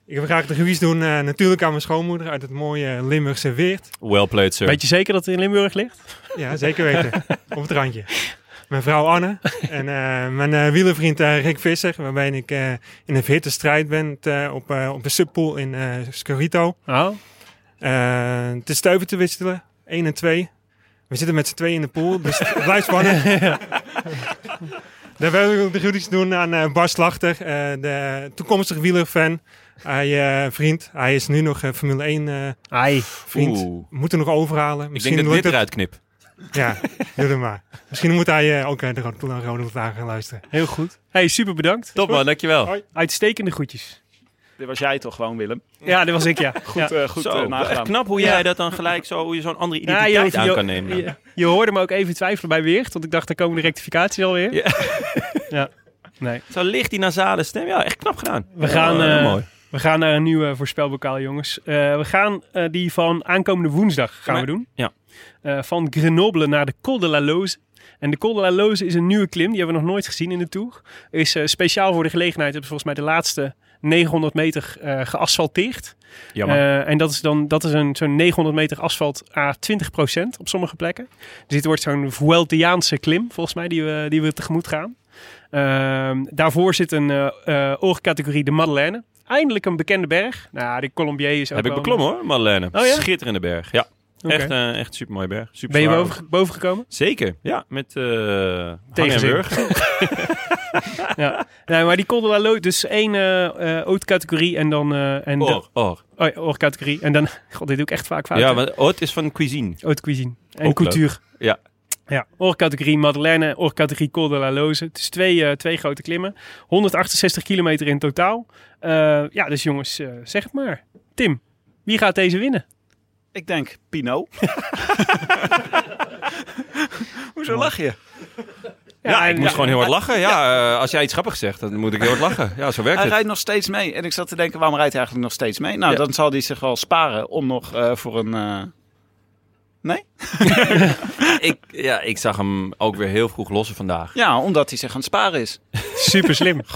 ik wil graag de groetjes doen eh, natuurlijk aan mijn schoonmoeder uit het mooie Limburgse Weert. Well played, sir. Weet je zeker dat het in Limburg ligt? Ja, zeker weten. Op het randje. Mijn vrouw Anne en eh, mijn eh wielervriend eh, Rick Visser, waarbij ik eh, in een hitte strijd ben eh, op, eh, op de subpool in eh Scorito. Oh, Eh, het is stuiven te wisselen, 1 en 2. We zitten met z'n tweeën in de pool, dus het blijft spannend. Daar wil ik ook de groetjes doen aan eh Bas Slachter, de toekomstige wielerfan. Hij eh, vriend, hij is nu nog eh, Formule 1 eh, ai. vriend. Oeh. Moet er nog overhalen. Ik Misschien denk dat ik dit eruit knip. Ja, doe het maar. Misschien moet hij eh, ook eh, de Rode Vlaag gaan luisteren. Heel goed. Hey, super bedankt. Top man, dankjewel. Hoi. Uitstekende groetjes. Dit was jij toch gewoon, Willem? Ja, dat was ik, ja. Goed, ja. eh, goed Zo, echt nagedaan. knap hoe jij dat dan gelijk zo, hoe je zo'n andere Ja, identiteit je, aan je- kan nemen. Je, je hoorde me ook even twijfelen bij Weert, want ik dacht, daar komen de rectificaties alweer. Ja. ja. Nee. Zo licht die nasale stem. Ja, echt knap gedaan. We gaan, eh, mooi. We gaan naar een nieuwe voorspelbokaal, jongens. Eh, we gaan eh, die van aankomende woensdag gaan we doen. Ja. Eh, van Grenoble naar de Col de la Loze. En de Col de la Loze is een nieuwe klim. Die hebben we nog nooit gezien in de Tour. Is speciaal voor de gelegenheid. Hebben ze volgens mij de laatste 900 meter geasfalteerd. Jammer. Eh, en dat is dan dat is een, zo'n 900 meter asfalt à 20% op sommige plekken. Dus dit wordt zo'n Vueltiaanse klim, volgens mij, die we, die we tegemoet gaan. Ehm, daarvoor zit een eh, oorcategorie de Madeleine. Eindelijk een bekende berg. Nou, de Colombier is ook Heb ik beklommen hoor, Madeleine. Oh ja? Schitterende berg. Ja, echt, eh echt een super mooie berg. Super Ben je boven, boven gekomen? Zeker, ja. Met eh en Tegenzin. Wurgen. ja. Nee, maar die Col dus één eh eh categorie en dan... eh en de- Or, or. oh, ja, oorcategorie. En dan... God, dit doe ik echt vaak fout. Ja, maar haute is van cuisine. Haute cuisine. En Ook couture. Ja. Ja, oorcategorie Madeleine, oorcategorie Col de la Loze. Het is twee, eh, twee grote klimmen. 168 kilometer in totaal. Eh, ja, dus jongens, eh, zeg het maar. Tim, wie gaat deze winnen? Ik denk Pino. Hoezo lach je? Ja, ik en- moest gewoon heel hard lachen. Ja, eh, als jij iets grappigs zegt, dan moet ik heel hard lachen. Ja, zo werkt Hij het. rijdt nog steeds mee. En ik zat te denken, waarom rijdt hij eigenlijk nog steeds mee? Nou, Ja. dan zal hij zich wel sparen om nog eh, voor een... Nee? Ik, ja, ik zag hem ook weer heel vroeg lossen vandaag. Ja, omdat hij zich aan het sparen is. Super slim.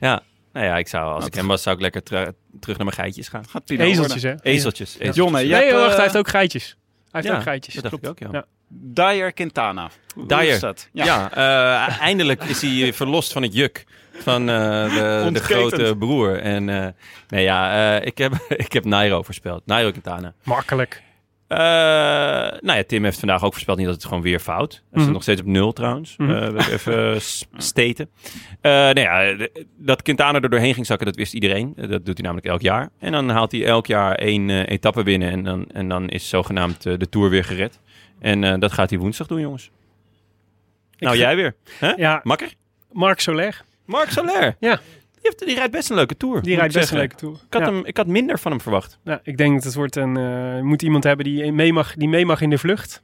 Ja, nou ja, ik zou, als ik hem was, zou ik lekker ter- terug naar mijn geitjes gaan. Gaat Pino Ezeltjes, worden. hè? Ezeltjes. ezeltjes. Jonne, jij Nee, hebt, wacht, eh, hij heeft ook geitjes. Hij heeft Ja, ook geitjes. dat klopt. ook, ja. Dyer Quintana. Hoe Dyer. is dat? Ja, eh, eindelijk is hij verlost van het juk van eh, de, de grote broer. En eh, nee, ja, eh, ik, heb, ik heb Nairo voorspeld. Nairo Quintana. Makkelijk. Eh, nou ja, Tim heeft vandaag ook voorspeld niet dat het gewoon weer fout. Hij staat nog steeds op nul trouwens. Mhm. Eh, even s- steten. Eh nou ja, dat Quintana er doorheen ging zakken, dat wist iedereen. Eh, Dat doet hij namelijk elk jaar. En dan haalt hij elk jaar één eh, etappe winnen. En dan, en dan is zogenaamd eh, de Tour weer gered. En eh, dat gaat hij woensdag doen, jongens. nou, jij weer. Hè? Ja, Makker? Marc Soler. Marc Soler. Ja. Die, heeft, die rijdt best een leuke Tour. Die rijdt ik best een zeggen. leuke tour. Ik had, Ja. hem, ik had minder van hem verwacht. Nou, ik denk dat het wordt een. eh, je moet iemand hebben die mee mag, die mee mag in de vlucht.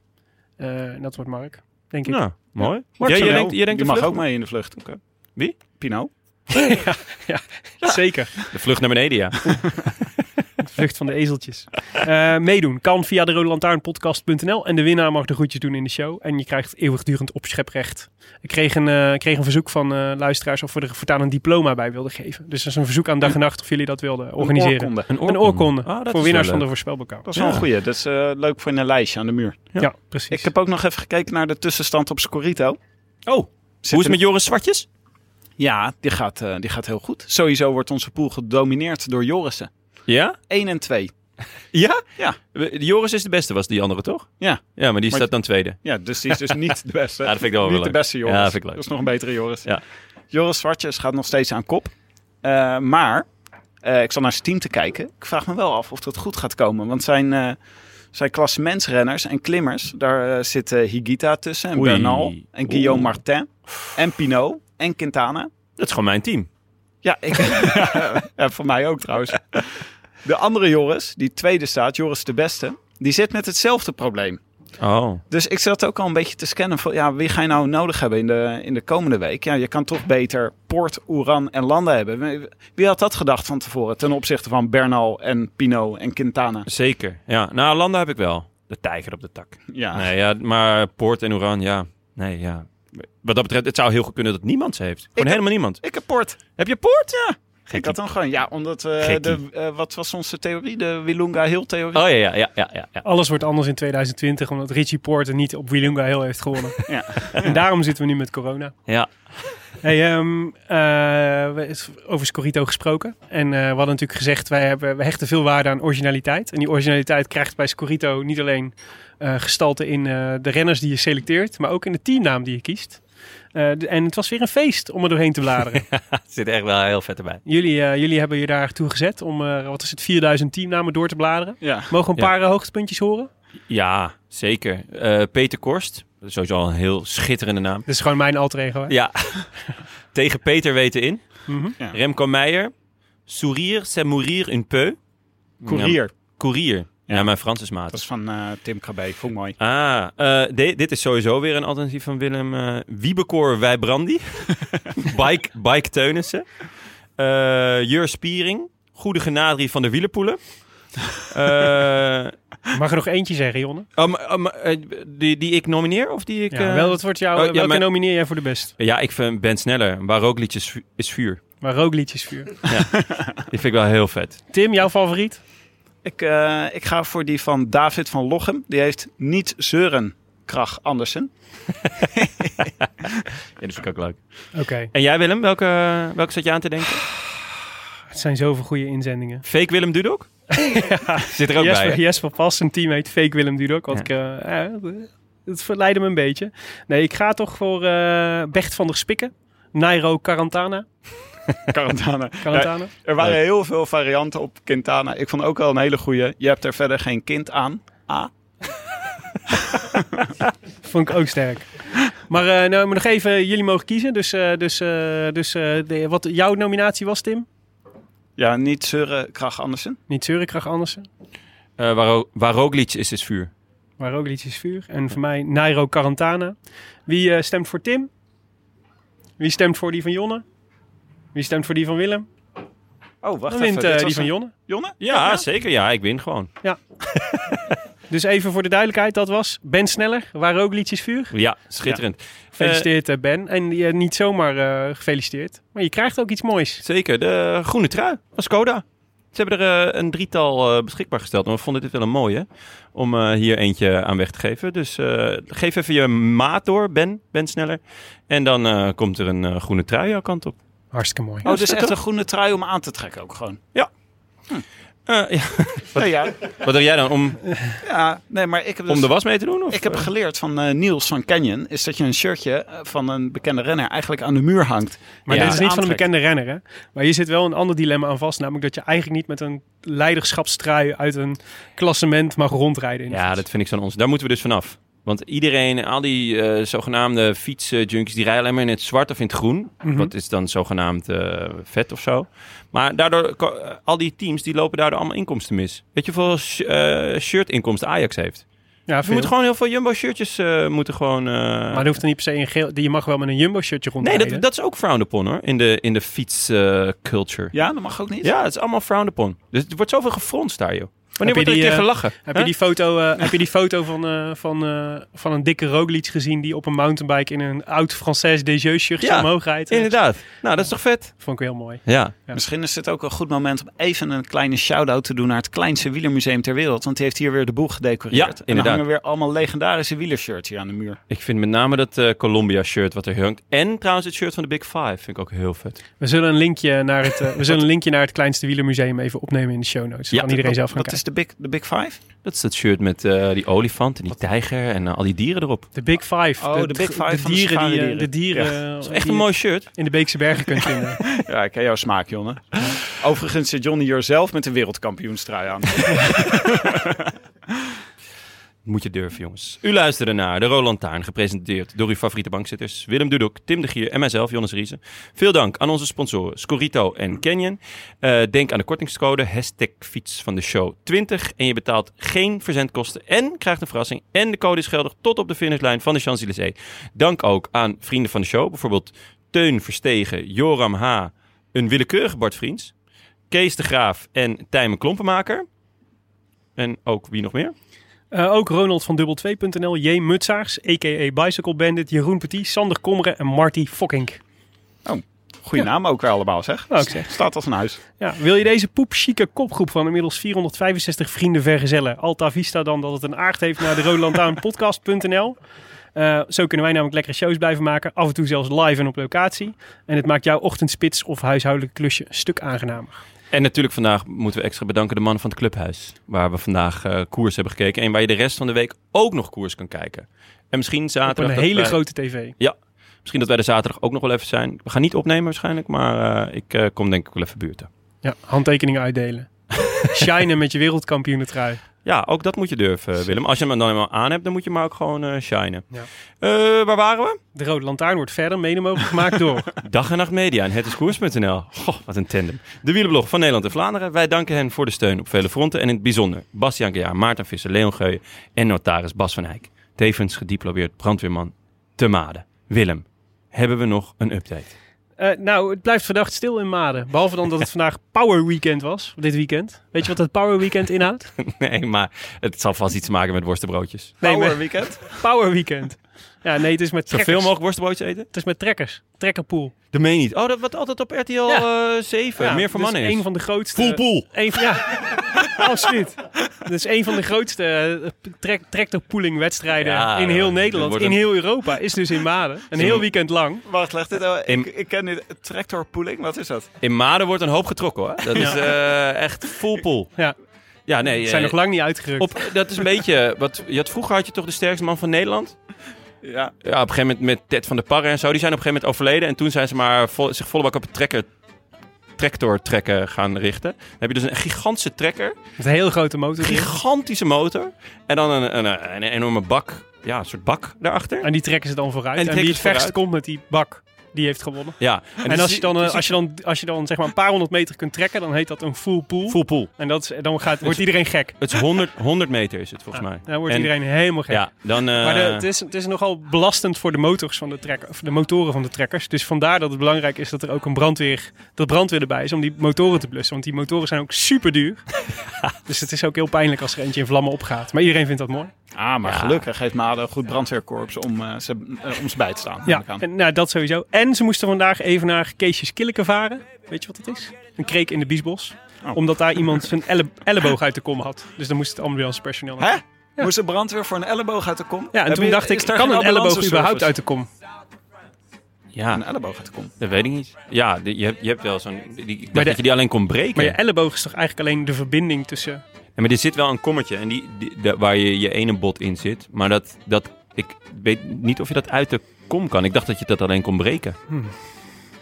Eh, en dat wordt Mark, denk ik. Nou, mooi. Marc Jij- denkt, jij denkt Die de mag vlucht? ook mee in de vlucht. Wie? Pino. Zeker. De vlucht naar beneden, ja. Vlucht van de ezeltjes. Eh, meedoen kan via de rodelantaarnpodcast.nl. En de winnaar mag de groetjes doen in de show. En je krijgt eeuwigdurend opscheprecht. Ik kreeg een, eh, ik kreeg een verzoek van eh, luisteraars of we er voortaan een diploma bij wilden geven. Dus dat is een verzoek aan dag en nacht of jullie dat wilden organiseren. oorkonde. Een oorkonde. Ah, dat voor winnaars van de voorspelbokaal. Dat is wel een goeie. Dat is eh, leuk voor in een lijstje aan de muur. Ja, precies. Ik heb ook nog even gekeken naar de tussenstand op Scorito. Oh, hoe is het met Joris Zwartjes? Ja, die gaat, eh, die gaat heel goed. Sowieso wordt onze pool gedomineerd door Jorissen. Ja? 1 en 2. Ja? Ja. Joris is de beste, was die andere toch? Ja. Ja, maar die Maar- staat dan tweede. Ja, dus die is dus niet de beste. Ja, dat vind ik wel niet de beste Joris. Ja, dat vind ik leuk. Dat is nog een betere Joris. Ja. Joris Zwartjes gaat nog steeds aan kop. Eh, maar eh, ik zal naar zijn team te kijken. Ik vraag me wel af of dat goed gaat komen. Want zijn, eh zijn klassementsrenners en klimmers, daar zitten Higita tussen en Oei. Bernal en Guillaume. Martin en Pinot en Quintana. Dat is gewoon mijn team. Ja, ik, ja, voor mij ook trouwens. De andere Joris, die tweede staat, Joris de Beste, die zit met hetzelfde probleem. Oh. Dus ik zat ook al een beetje te scannen van, ja, wie ga je nou nodig hebben in de, in de komende week? Ja, je kan toch beter Port, Oeran en Landa hebben. Wie- had dat gedacht van tevoren ten opzichte van Bernal en Pinot en Quintana? Zeker. Ja, nou, Landa heb ik wel. De tijger op de tak. Ja, Nee, ja, maar Poort en Oran, ja. Nee, ja. Wat dat betreft, het zou heel goed kunnen dat niemand ze heeft. Gewoon helemaal niemand. ik heb Port. Heb je Poort? Ja. Ik had dan gewoon, ja, omdat eh, Gekkie. de, eh, wat was onze theorie? De Wilunga Hill theorie? Oh ja, ja, ja, ja, ja. Alles wordt anders in 2020 omdat Richie Porter niet op Wilunga heel heeft gewonnen. Ja. En daarom zitten we nu met corona. Ja. Hey, ehm, eh, we- over Scorito gesproken. En eh, we hadden natuurlijk gezegd, wij, hebben, we hechten veel waarde aan originaliteit. En die originaliteit krijgt bij Scorito niet alleen eh, gestalte in eh, de renners die je selecteert, maar ook in de teamnaam die je kiest. Eh, en het was weer een feest om er doorheen te bladeren. Het zit echt wel heel vet erbij. jullie, eh, jullie hebben je daar toe gezet om, eh, wat is het, 4000 teamnamen door te bladeren. Ja. Mogen we een Ja. paar hoogtepuntjes horen? Ja, zeker. Eh, Peter Korst. Dat is sowieso al een heel schitterende naam. Dit is gewoon mijn alter ego. Hè? Ja. Tegen Peter weten in. Ja. Remco Meijer. Sourire, c'est mourir un peu. Courier. Ja, courier. Ja, Ja. mijn Frans is maat. Dat is van eh, Tim Krabbe. Vond ik mooi. Ah, eh, di- dit is sowieso weer een alternatief van Willem. eh Wiebekoor Wijbrandi. Bike, Bike Teunissen. Eh Jur Spiering. Goede Genadri van de Wielerpoelen. Eh, Mag er nog eentje zeggen, Jonne? oh, maar- oh, die, die ik nomineer? Of die ik... Ja, wel, dat wordt jou, oh, ja, welke maar- nomineer jij voor de best? Ja, ik vind Ben Sneller. Waar Roglic is, vu- is vuur. Maar rookliedjesvuur. Die vind ik wel heel vet. Tim, jouw favoriet? Ik, eh, ik ga voor die van David van Lochem. Die heeft niet zeuren Krach Andersen. Ja, dat vind ik ook leuk. Oké, En jij Willem, welke, welke zat je aan te denken? het zijn zoveel goede inzendingen. Fake Willem Dudok? Zit er ook Jesper, bij, hè? Jesper Pas, zijn team heet Fake Willem Dudok. Wat Ja. ik, eh, het verleidde me een beetje. Nee, ik ga toch voor eh Bert van der Spikken. Nairo Quarantana. Quarantane. Quarantana. Ja, er waren heel veel varianten op Quintana. Ik vond ook wel een hele goeie. Je hebt er verder geen kind aan. A. Vond ik ook sterk. Maar eh, nou, maar nog even, jullie mogen kiezen. Dus, eh, dus, eh, dus eh, de, wat jouw nominatie was, Tim? Ja, niet zeuren Krach Andersen. Niet Zeurenkrach Andersen. Eh, waar, Roglic is, is vuur. Maar ook liedjes vuur. En voor mij Nairo Quarantana. Wie eh, stemt voor Tim? Wie stemt voor die van Jonne? Wie stemt voor die van Willem? Oh, wacht Dan wint even. eh, die van Jonne. Jonne? Ja, zeker. Ja, ik win gewoon. Dus even voor de duidelijkheid, dat was Ben Sneller, waar ook liedjes vuur. Ja, schitterend. Gefeliciteerd eh, Ben. En je niet zomaar eh, gefeliciteerd, maar je krijgt ook iets moois. Zeker, de groene trui van Skoda. Ze hebben er eh, een drietal eh, beschikbaar gesteld. En we vonden dit wel een mooie om eh, hier eentje aan weg te geven. Dus eh, geef even je maat door, Ben, Ben Sneller. En dan eh, komt er een eh, groene trui jouw kant op. Hartstikke mooi. Oh, het is echt een groene trui om aan te trekken ook gewoon. Eh, ja. Ja, ja. Wat doe jij dan? Om, ja nee, maar ik heb dus, om de was mee te doen? Of? Ik heb geleerd van eh, Niels van Canyon, is dat je een shirtje eh, van een bekende renner eigenlijk aan de muur hangt. Maar Ja. dit is niet van een bekende renner, hè? Maar hier zit wel een ander dilemma aan vast. Namelijk dat je eigenlijk niet met een leiderschapstrui uit een klassement mag rondrijden. In Ja, dat vind ik zo'n ons. Daar moeten we dus vanaf. Want iedereen, al die eh, zogenaamde fietsjunkies, die rijden alleen maar in het zwart of in het groen. Mhm. Wat is dan zogenaamd eh, vet of zo. Maar daardoor, eh, al die teams, die lopen daardoor allemaal inkomsten mis. Weet je hoeveel sh- eh, shirt-inkomsten Ajax heeft? Ja, We veel. moeten gewoon heel veel Jumbo-shirtjes eh, moeten gewoon... eh, Maar dat hoeft er niet per se in geel. Je mag wel met een Jumbo-shirtje nee, rondrijden. dat, dat is ook frowned upon hoor, in de, in de fiets-culture. Ja, dat mag ook niet. ja, het is allemaal frowned upon. Dus er wordt zoveel gefronst daar, joh. Wanneer Heb wordt je er een die, keer eh, gelachen? Heb Huh? je die foto, eh, heb je die foto van, eh, van, eh, van een dikke Roglic gezien die op een mountainbike in een oud Française Desjeux shirtje Ja, omhoog rijdt? Inderdaad. Nou, dat is toch vet? Vond ik heel mooi. Ja. Ja. Misschien is dit ook een goed moment om even een kleine shout-out te doen naar het kleinste wielermuseum ter wereld. Want die heeft hier weer de boel gedecoreerd. Ja, En er inderdaad. hangen weer allemaal legendarische wielershirts hier aan de muur. Ik vind met name dat eh, Columbia shirt wat er hangt. En trouwens het shirt van de Big Five vind ik ook heel vet. We zullen een linkje naar het, we zullen een linkje naar het kleinste wielermuseum even opnemen in de show notes. Dan Ja, kan iedereen zelf gaan kijken. De Big, de big Five? Dat is dat shirt met eh, die olifant en die tijger en eh, al die dieren erop. De Big Five. Oh, de Big Five de van de dieren die, eh, de dieren Ja. Dat is echt een mooi shirt. in de Beekse Bergen kunt vinden. Ja, ik ken jouw smaak, Jonne. Overigens zit Johnny hier zelf met de wereldkampioenstrui aan. Moet je durven, jongens. U luisterde naar De Roland Taarn, gepresenteerd door uw favoriete bankzitters Willem Dudok, Tim de Gier en mijzelf, Jonas Riese. Veel dank aan onze sponsoren Scorito en Canyon. Eh, denk aan de kortingscode hashtag fiets van de show 20 en je betaalt geen verzendkosten en krijgt een verrassing. En de code is geldig tot op de finishlijn van de Champs-Élysées. Dank ook aan vrienden van de show, bijvoorbeeld Teun Verstegen, Joram H., een willekeurige Bart Vriends, Kees de Graaf en Tijmen Klompenmaker. En ook wie nog meer? Eh, ook Ronald van dubbel2.nl, J. Mutsaars, a.k.a. Bicycle Bandit, Jeroen Petit, Sander Kommeren en Marty Fokkink. Goeie naam ook weer allemaal, zeg. Ik zeggen. Staat als een huis. Ja, wil je deze poepchique kopgroep van inmiddels 465 vrienden vergezellen? Alta Vista dan dat het een aard heeft naar de roodlantaarnpodcast.nl. Eh zo kunnen wij namelijk lekkere shows blijven maken. Af en toe zelfs live en op locatie. En het maakt jouw ochtendspits of huishoudelijk klusje een stuk aangenamer. En natuurlijk vandaag moeten we extra bedanken de mannen van het clubhuis. Waar we vandaag eh, koers hebben gekeken. En waar je de rest van de week ook nog koers kan kijken. En misschien Op zaterdag... een hele wij- grote tv. Misschien dat wij de zaterdag ook nog wel even zijn. We gaan niet opnemen waarschijnlijk. Maar eh, ik eh, kom denk ik wel even buurten. Ja, handtekeningen uitdelen. Shinen met je wereldkampioenentrui. Ja, ook dat moet je durven Willem. Als je hem dan helemaal aan hebt, dan moet je maar ook gewoon eh shinen. Ja. Eh, waar waren we? De Rode Lantaarn wordt verder mede mogelijk gemaakt door... Dag en Nacht Media en het is koers.nl. Goh, wat een tandem. De wielerblog van Nederland en Vlaanderen. Wij danken hen voor de steun op vele fronten. En in het bijzonder Bastiaan Gejaar, Maarten Visser, Leon Geuyen en notaris Bas van Eyck. Tevens gediplomeerd brandweerman te Maden. Willem, hebben we nog een update? Eh, nou, het blijft verdacht stil in Maden. Behalve dan dat het vandaag Power Weekend was, dit weekend. Weet je wat het Power Weekend inhoudt? nee, maar het zal vast iets te maken met worstenbroodjes. Nee, Power maar- weekend. Power Weekend. Ja, nee, het is met Zoveel trekkers. mogelijk worstenbroodjes eten? Het is met trekkers. Trekkerpool. Dat meen je niet. Oh, dat wordt altijd op RTL Ja. eh 7. Ja, Meer voor dus mannen is. een van de grootste... Poolpool. Een van, ja, absoluut. Dat is een van de grootste eh, trek, tractorpooling-wedstrijden Ja, in heel Nederland. In heel Europa. Is dus in Maden. Een heel weekend lang. Wacht, leg dit nou. Ik, In- ik ken dit. Tractorpooling, wat is dat? In Maden wordt een hoop getrokken hoor. Dat is eh, echt full pool. Ja, Ja, nee. ze zijn eh, nog lang niet uitgerukt. op, dat is een beetje. Wat, je had, vroeger had je toch de sterkste man van Nederland? Ja. Ja, op een gegeven moment met Ted van der Parre en zo. Die zijn op een gegeven moment overleden. En toen zijn ze maar vol- zich volle bak op het trekker, tractor trekken gaan richten. Dan heb je dus een gigantische trekker. Met een hele grote motor. Gigantische motor. En dan een, een, een, een enorme bak. Ja, een soort bak daarachter. En die trekken ze dan vooruit. En En, die het verst komt met die bak, die heeft gewonnen. Ja. En, als, je dan, eh, als, je dan, als je dan zeg maar een paar honderd meter kunt trekken, dan heet dat een full pool. Full pool. En dat is, dan gaat, wordt iedereen gek. Het is 100, 100 meter is het volgens mij. Dan wordt En- iedereen helemaal gek. Ja, dan... eh, Maar de, het, is, het is nogal belastend voor de motors van de trekker, of de motoren van de trekkers. Dus vandaar dat het belangrijk is dat er ook een brandweer, dat brandweer erbij is om die motoren te blussen. Want die motoren zijn ook super duur. dus het is ook heel pijnlijk als er eentje in vlammen opgaat. Maar iedereen vindt dat mooi. Ah, maar Ja. gelukkig heeft Made een goed brandweerkorps om, eh, ze, eh, om ze bij te staan. Ja, en, nou, dat sowieso. En ze moesten vandaag even naar Keesjes Killeke varen. Weet je wat het is? Een kreek in de Biesbos. Oh. Omdat daar iemand zijn elle- elleboog uit de kom had. Dus dan moest het ambulancepersoneel Hè? naartoe. Moest de brandweer voor een elleboog uit de kom? Ja, en Heb toen je- dacht ik, kan een elleboog überhaupt uit de kom? Ja, Een elleboog uit de kom. dat weet ik niet. Ja, die- je hebt, je hebt wel zo'n... die- Ik dacht de- dat je die alleen kon breken. Maar je elleboog is toch eigenlijk alleen de verbinding tussen... Maar er zit wel een kommetje en die, die- waar je je ene bot in zit. Maar dat, dat, ik weet niet of je dat uit de kom kan. Ik dacht dat je dat alleen kon breken.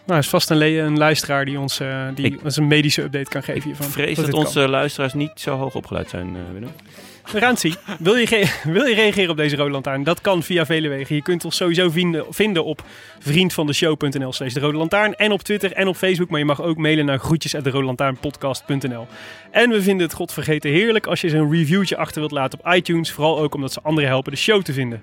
Nou, is vast een, le- een luisteraar die ons, eh, die Ik- ons een medische update kan geven hiervan. Ik vrees dat kan. onze luisteraars niet zo hoog opgeleid zijn, eh, Willem. Rantie, wil je, ge- wil je reageren op deze Rode Lantaarn? Dat kan via vele wegen. Je kunt ons sowieso vinden, vinden op vriendvandeshow.nl slash de Rode Lantaarn. En op Twitter en op Facebook. Maar je mag ook mailen naar groetjes En we vinden het godvergeten heerlijk als je eens een reviewtje achter wilt laten op iTunes. Vooral ook omdat ze anderen helpen de show te vinden.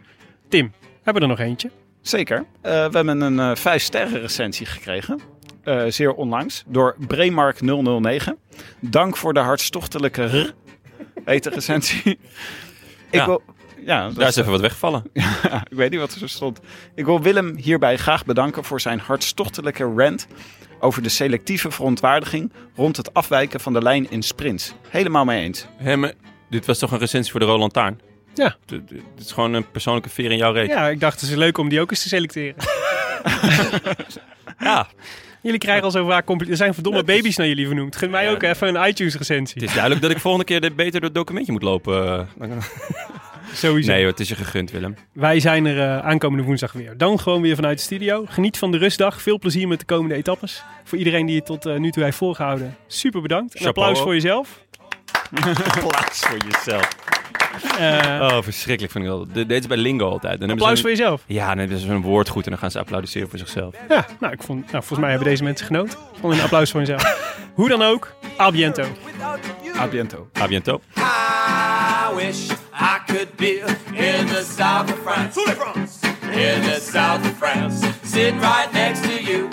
Tim, hebben we er nog eentje? Zeker. Eh, we hebben een eh 5 sterren recensie gekregen. Eh, zeer onlangs. Door Bremark 009. Dank voor de hartstochtelijke r. Heet de recensie. Ik Ja. wil... Ja, Daar is even wat weggevallen. Ja, ik weet niet wat er zo stond. Ik wil Willem hierbij graag bedanken voor zijn hartstochtelijke rant over de selectieve verontwaardiging rond het afwijken van de lijn in sprints. Helemaal mee eens. Maar dit was toch een recensie voor de Roland Taarn? Ja. Dit is gewoon een persoonlijke veer in jouw reet. Ja, ik dacht het is leuk om die ook eens te selecteren. Ja, Jullie krijgen al zo vaak complimenten. Er zijn verdomme baby's naar jullie vernoemd. Gun mij Ja. ook even een iTunes recensie. het is duidelijk dat ik volgende keer dit beter door het documentje moet lopen. Sowieso. Nee hoor, het is je gegund, Willem. Wij zijn er eh, aankomende woensdag weer. Dan gewoon weer vanuit de studio. Geniet van de rustdag. Veel plezier met de komende etappes. Voor iedereen die het tot eh, nu toe heeft volgehouden. Super bedankt. Een applaus voor jezelf. Plaats voor jezelf. Eh, Oh, verschrikkelijk vind ik dat. De- Dit is bij Lingo altijd. Dan hebben applaus voor jezelf. Ja, dan hebben ze een woordgoed en dan gaan ze applaudisseren voor zichzelf. Ja, nou, ik vond, nou, volgens mij hebben deze mensen genoten. Gewoon een applaus voor jezelf. Hoe dan ook, a biento. A biento. A biento. I wish I could be in the south of France. In the south of France, sitting right next to you.